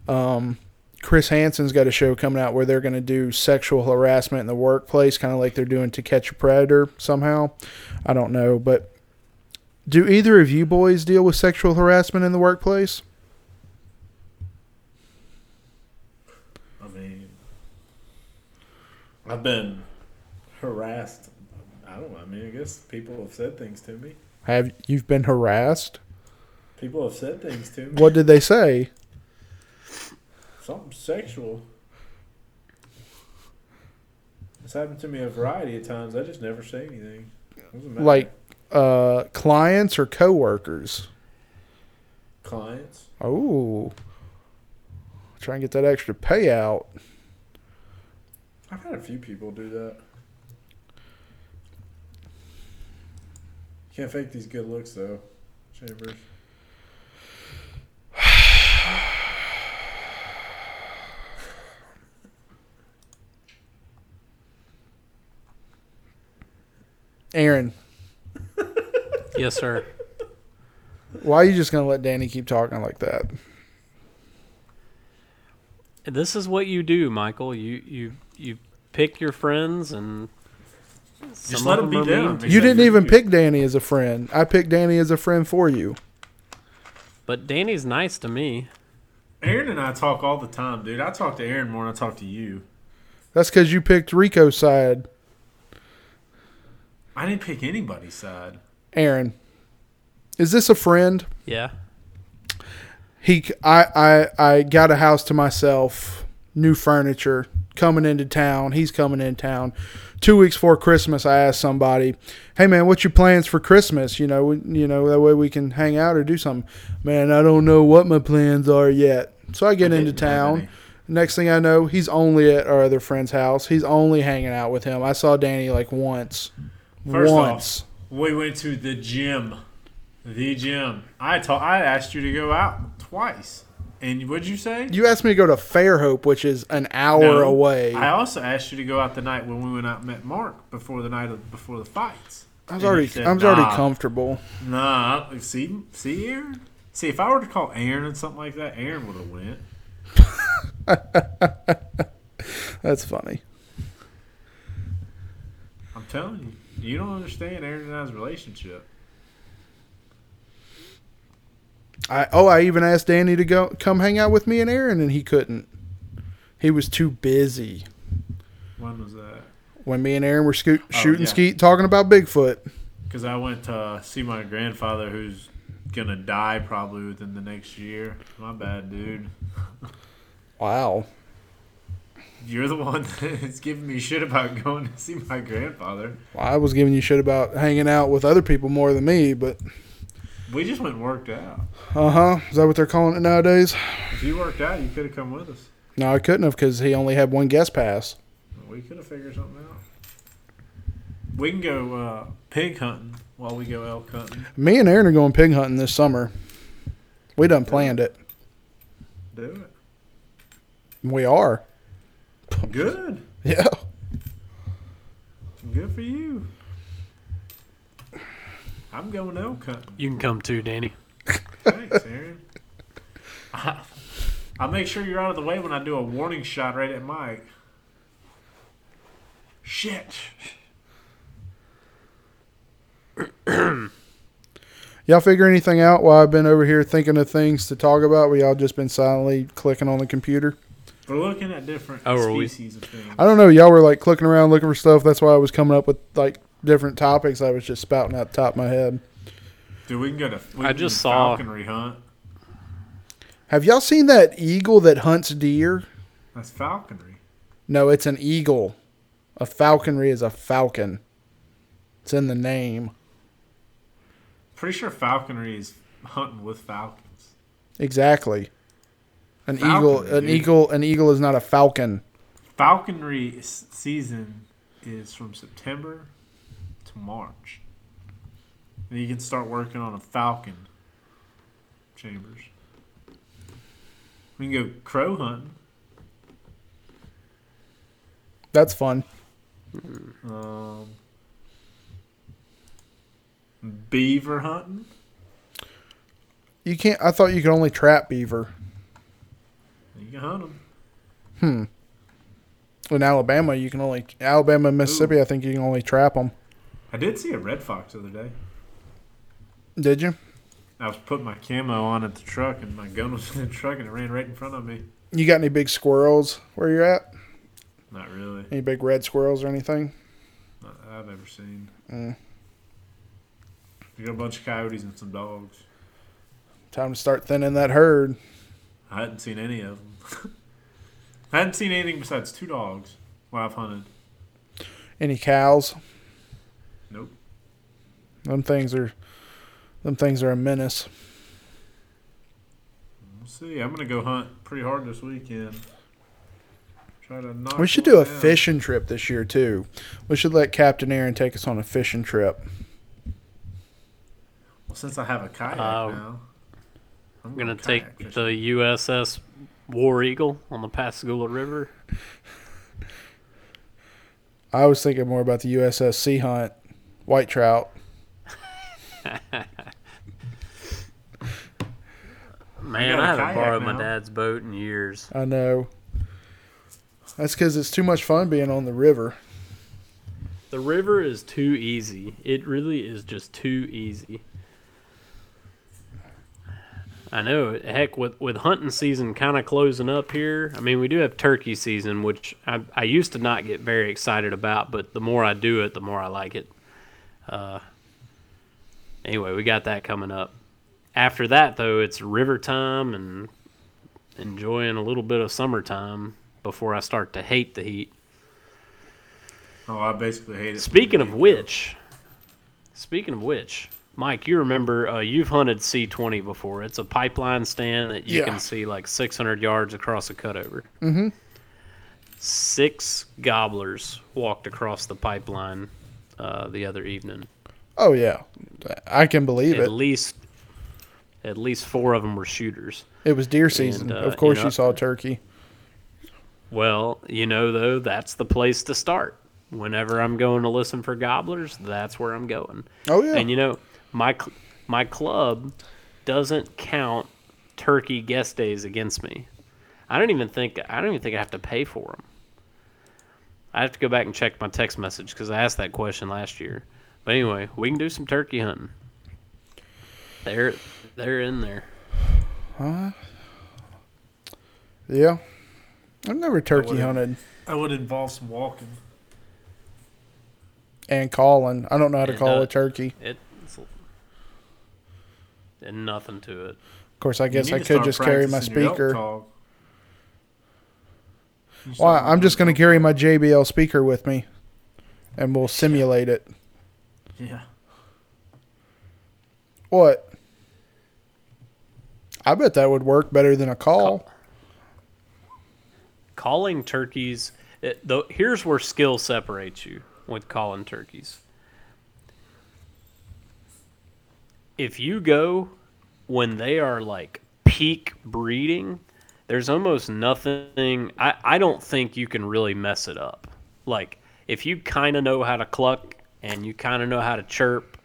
um, Chris Hansen's got a show coming out where they're going to do sexual harassment in the workplace, kind of like they're doing To Catch a Predator somehow. I don't know. But do either of you boys deal with sexual harassment in the workplace? I mean, I've been harassed. I don't know. I mean, I guess people have said things to me. Have you've been harassed? People have said things to me. What did they say? Something sexual. It's happened to me a variety of times. I just never say anything. Like uh, clients or coworkers? clients. Oh, try and get that extra payout. I've had a few people do that. Can't fake these good looks though, Chambers. Aaron, Yes, sir. why are you just gonna let Danny keep talking like that? This is what you do, Michael. You you you pick your friends and Just let of them be are them. mean. Exactly. You didn't even pick Danny as a friend. I picked Danny as a friend for you. But Danny's nice to me. Aaron and I talk all the time, dude. I talk to Aaron more than I talk to you. That's because you picked Rico's side, I didn't pick anybody's side. Aaron. Is this a friend? Yeah. He, I, I, I got a house to myself, new furniture, coming into town. He's coming in town. Two weeks before Christmas, I asked somebody, "Hey man, what's your plans for Christmas? You know, we- you know that way we can hang out or do something." Man, I don't know what my plans are yet. So I get I into town. Next thing I know, he's only at our other friend's house. He's only hanging out with him. I saw Danny like once. First off, once. We went to the gym. The gym. I told I asked you to go out twice. And what'd you say? You asked me to go to Fairhope, which is an hour No. away. I also asked you to go out the night when we went out and met Mark before the night of before the fights. I was And you already, said, I was already "Nah." comfortable. Nah, see, see, Aaron. See, if I were to call Aaron and something like that, Aaron would have went. <laughs> That's funny. I'm telling you, you don't understand Aaron and I's relationship. I oh, I even asked Danny to go come hang out with me and Aaron, and he couldn't. He was too busy. When was that? When me and Aaron were scoot, Oh, shooting yeah. skeet, talking about Bigfoot. Because I went to see my grandfather, who's gonna die probably within the next year. My bad, dude. <laughs> Wow. You're the one <laughs> that's giving me shit about going to see my grandfather. Well, I was giving you shit about hanging out with other people more than me, but We just went and worked out. uh huh. Is that what they're calling it nowadays? If you worked out, you could have come with us. No, I couldn't have because he only had one guest pass. We could have figured something out. We can go uh, pig hunting while we go elk hunting. Me and Aaron are going pig hunting this summer. We done planned it. Do it. We are. Good. <laughs> Yeah. Good for you. I'm going elk hunting. You can come too, Danny. Thanks, Aaron. I, I'll make sure you're out of the way when I do a warning shot right at Mike. Shit. <clears throat> Y'all figure anything out while I've been over here thinking of things to talk about? We all just been silently clicking on the computer. We're looking at different Oh, are we? species of things. I don't know. Y'all were like clicking around looking for stuff. That's why I was coming up with like different topics. I was just spouting out the top of my head. Dude, we can go to. We I can just saw- falconry hunt. Have y'all seen that eagle that hunts deer? That's falconry. No, it's an eagle. A falconry is a falcon. It's in the name. Pretty sure falconry is hunting with falcons. Exactly. An Falcon, eagle. An dude. eagle. An eagle is not a falcon. Falconry season is from September to March. And you can start working on a falcon. Chambers. We can go crow hunting. That's fun. Um, beaver hunting. You can't. I thought you could only trap beaver. You can hunt them. Hmm. In Alabama, you can only Alabama, and Mississippi. I think you can only trap them. I did see a red fox the other day. Did you? I was putting my camo on at the truck, and my gun <laughs> was in the truck, and it ran right in front of me. You got any big squirrels where you're at? Not really. Any big red squirrels or anything? Not I've ever seen. Mm. You got a bunch of coyotes and some dogs. Time to start thinning that herd. I hadn't seen any of them. <laughs> I hadn't seen anything besides two dogs while I've hunted. Any cows? Nope. Them things are, them things are a menace. see. I'm gonna go hunt pretty hard this weekend. Try to knock. We should do a down. fishing trip this year too. We should let Captain Aaron take us on a fishing trip. Well, since I have a kayak Uh, now, I'm I'm gonna take kayak the. USS War Eagle on the Pascagoula River. I was thinking more about the USS Sea Hunt, white trout. <laughs> Man, I haven't kayak borrowed my dad's boat in years. I know. That's because it's too much fun being on the river. The river is too easy. It really is just too easy. I know. Heck, with with hunting season kind of closing up here, I mean, we do have turkey season, which I, I used to not get very excited about, but the more I do it, the more I like it. Uh, anyway, we got that coming up. After that, though, it's river time and enjoying a little bit of summertime before I start to hate the heat. Oh, I basically hate it. Speaking of which, speaking of which, Mike, you remember uh, you've hunted C20 before. It's a pipeline stand that you Yeah. can see like 600 yards across a cutover. Mhm. Six gobblers walked across the pipeline uh, the other evening. Oh yeah, I can believe At it. least, at least four of them were shooters. It was deer season. uh, of course, you you, saw turkey. Well, you know though, that's the place to start. Whenever I'm going to listen for gobblers, that's where I'm going. Oh yeah, And you know, my my club doesn't count turkey guest days against me. I don't even think I don't even think I have to pay for them. I have to go back and check my text message because I asked that question last year. But anyway, we can do some turkey hunting. They're they're in there. Huh? yeah. I've never turkey wouldn't- hunted That would involve some walking. and calling. I don't know how to It call a does. turkey. It's and nothing to it. Of course, I guess I could just carry my practicing your elk speaker. talk. Well, I'm just going to carry my JBL speaker with me, and we'll simulate it. Yeah. What? I bet that would work better than a call. calling turkeys eh, it, though here's where skill separates you with calling turkeys if you go when they are like peak breeding there's almost nothing i, I don't think you can really mess it up like if you kind of know how to cluck and you kind of know how to chirp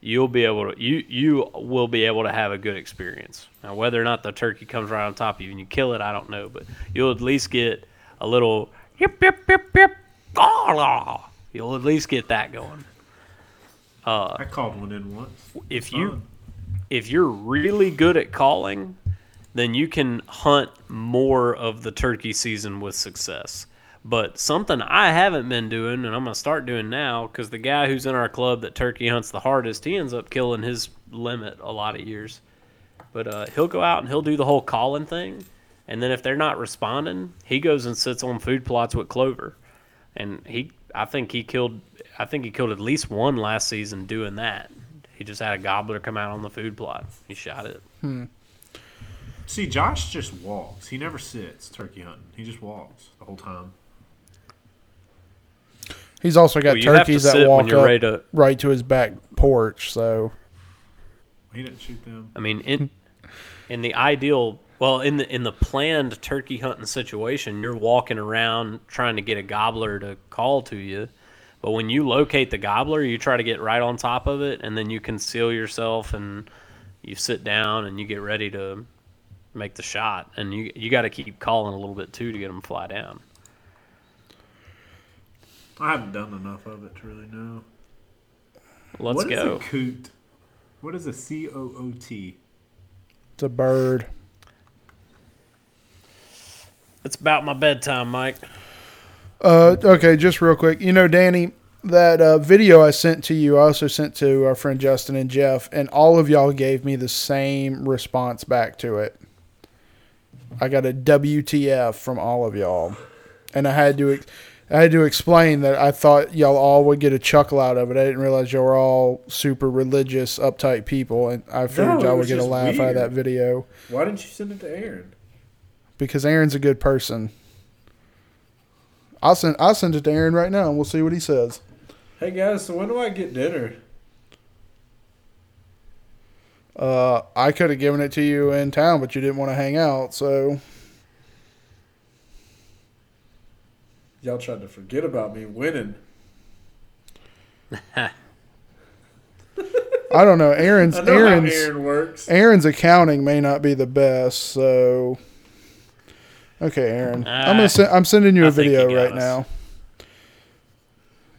you'll be able to you you will be able to have a good experience. Now whether or not the turkey comes right on top of you and you kill it, I don't know, but you'll at least get a little yip yip yip yip. You'll at least get that going. Uh, I called one in once. if you Fun. if you're really good at calling, then you can hunt more of the turkey season with success. But something I haven't been doing, and I'm gonna start doing now, because the guy who's in our club that turkey hunts the hardest, he ends up killing his limit a lot of years. But uh, he'll go out and he'll do the whole calling thing, and then if they're not responding, he goes and sits on food plots with clover, and he, I think he killed, I think he killed at least one last season doing that. He just had a gobbler come out on the food plot. He shot it. See, Josh just walks. He never sits turkey hunting. He just walks the whole time. He's also got Well, you have to turkeys that walk up ready to. right to his back porch. So He didn't shoot them. I mean, in in the ideal, well, in the in the planned turkey hunting situation, you're walking around trying to get a gobbler to call to you. But when you locate the gobbler, you try to get right on top of it, and then you conceal yourself, and you sit down, and you get ready to make the shot. And you you got to keep calling a little bit too to get them to fly down. I haven't done enough of it to really know. Let's What is go. a coot? What is a C O O T? it's a bird. It's about my bedtime, Mike. Uh, okay, just real quick. You know, Danny, that uh, video I sent to you, I also sent to our friend Justin and Jeff, and all of y'all gave me the same response back to it. I got a WTF from all of y'all, and I had to. ex- I had to explain that I thought y'all all would get a chuckle out of it. I didn't realize y'all were all super religious, uptight people, and I figured No, y'all would get a laugh out of that video Why didn't you send it to Aaron? because Aaron's a good person. I'll send I'll send it to Aaron right now, and we'll see what he says. Hey guys, so when do I get dinner? Uh, I could have given it to you in town, but you didn't want to hang out, so Y'all tried to forget about me winning. <laughs> I don't know. Aaron's I know Aaron's how Aaron works. Aaron's accounting may not be the best, so okay, Aaron. I'm Ah, gonna send, I'm sending you a I think video you right us. now.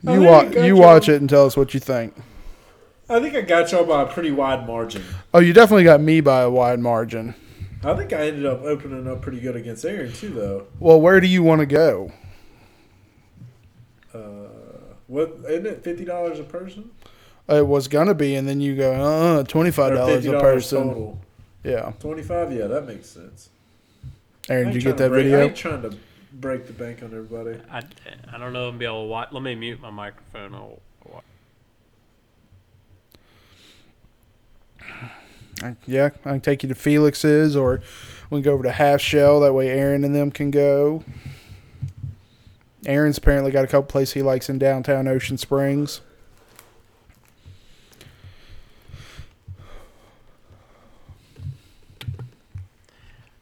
You think wa- I got you you. watch it and tell us what you think. I think I got y'all by a pretty wide margin. Oh, you definitely got me by a wide margin. I think I ended up opening up pretty good against Aaron too, though. Well, where do you want to go? What isn't it? Fifty dollars a person? It was gonna be, and then you go, uh, twenty five dollars a person. total? Yeah, Twenty-five? Yeah, that makes sense. Aaron, I did you get that break- I video? ain't trying to break the bank on everybody. I, I don't know if I'll be able to watch. Let me mute my microphone. I'll watch. I- Yeah, I can take you to Felix's, or we can go over to Half Shell. That way, Aaron and them can go. Aaron's apparently got a couple places he likes in downtown Ocean Springs.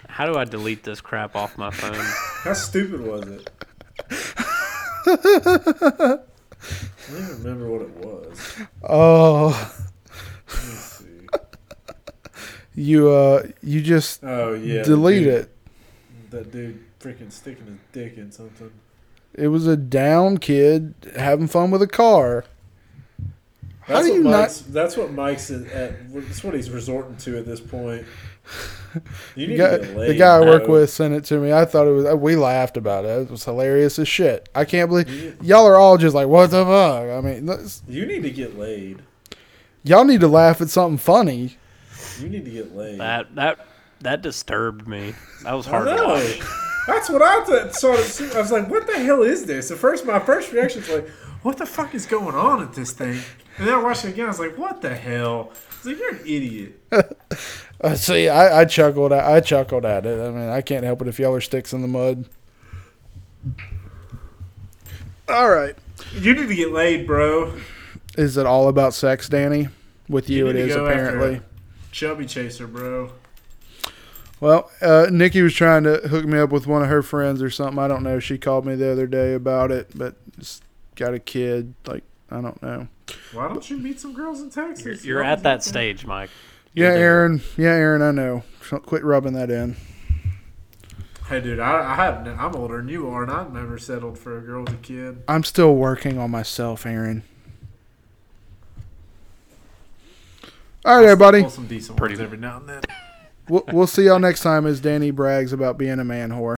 How do I delete this crap off my phone? <laughs> How stupid was it? <laughs> I don't even remember what it was. Oh, Let me see. you uh, you just Oh yeah, delete dude- it. That dude freaking sticking his dick in something. It was a down kid having fun with a car. How That's do what you not? Mike's, That's what Mike's at. at- That's what he's resorting to at this point. <laughs> You The need guy, to get the laid, guy I work with sent it to me. I thought it was. We laughed about it. It was hilarious as shit. I can't believe You, y'all are all just like, what the fuck? I mean, that's- you need to get laid. y'all need to laugh at something funny. You need to get laid. that that that disturbed me. That was I hard to watch. <laughs> That's what I thought. Saw it, I was like, "What the hell is this?" At first, my first reaction was like, "What the fuck is going on at this thing?" And then I watched it again. I was like, "What the hell?" I was like, "You're an idiot." <laughs> Uh, see, I, I chuckled. At, I chuckled at it. I mean, I can't help it if y'all are sticks in the mud. All right. You need to get laid, bro. Is it all about sex, Danny? With you, You it need to is go after apparently. Chubby chaser, bro. Well, uh, Nikki was trying to hook me up with one of her friends or something. I don't know. She called me the other day about it, but it's got a kid. Like I don't know. Why don't you meet some girls in You're, Texas? you're at that stage, Mike. Yeah, You're there. Aaron. Yeah, Aaron. I know. So Quit rubbing that in. Hey, dude, I, I have. I'm older than you are, and I've never settled for a girl with a kid. I'm still working on myself, Aaron. All right, everybody. Some decent Pretty ones every now and then. We'll, see y'all next time as Danny brags about being a man whore.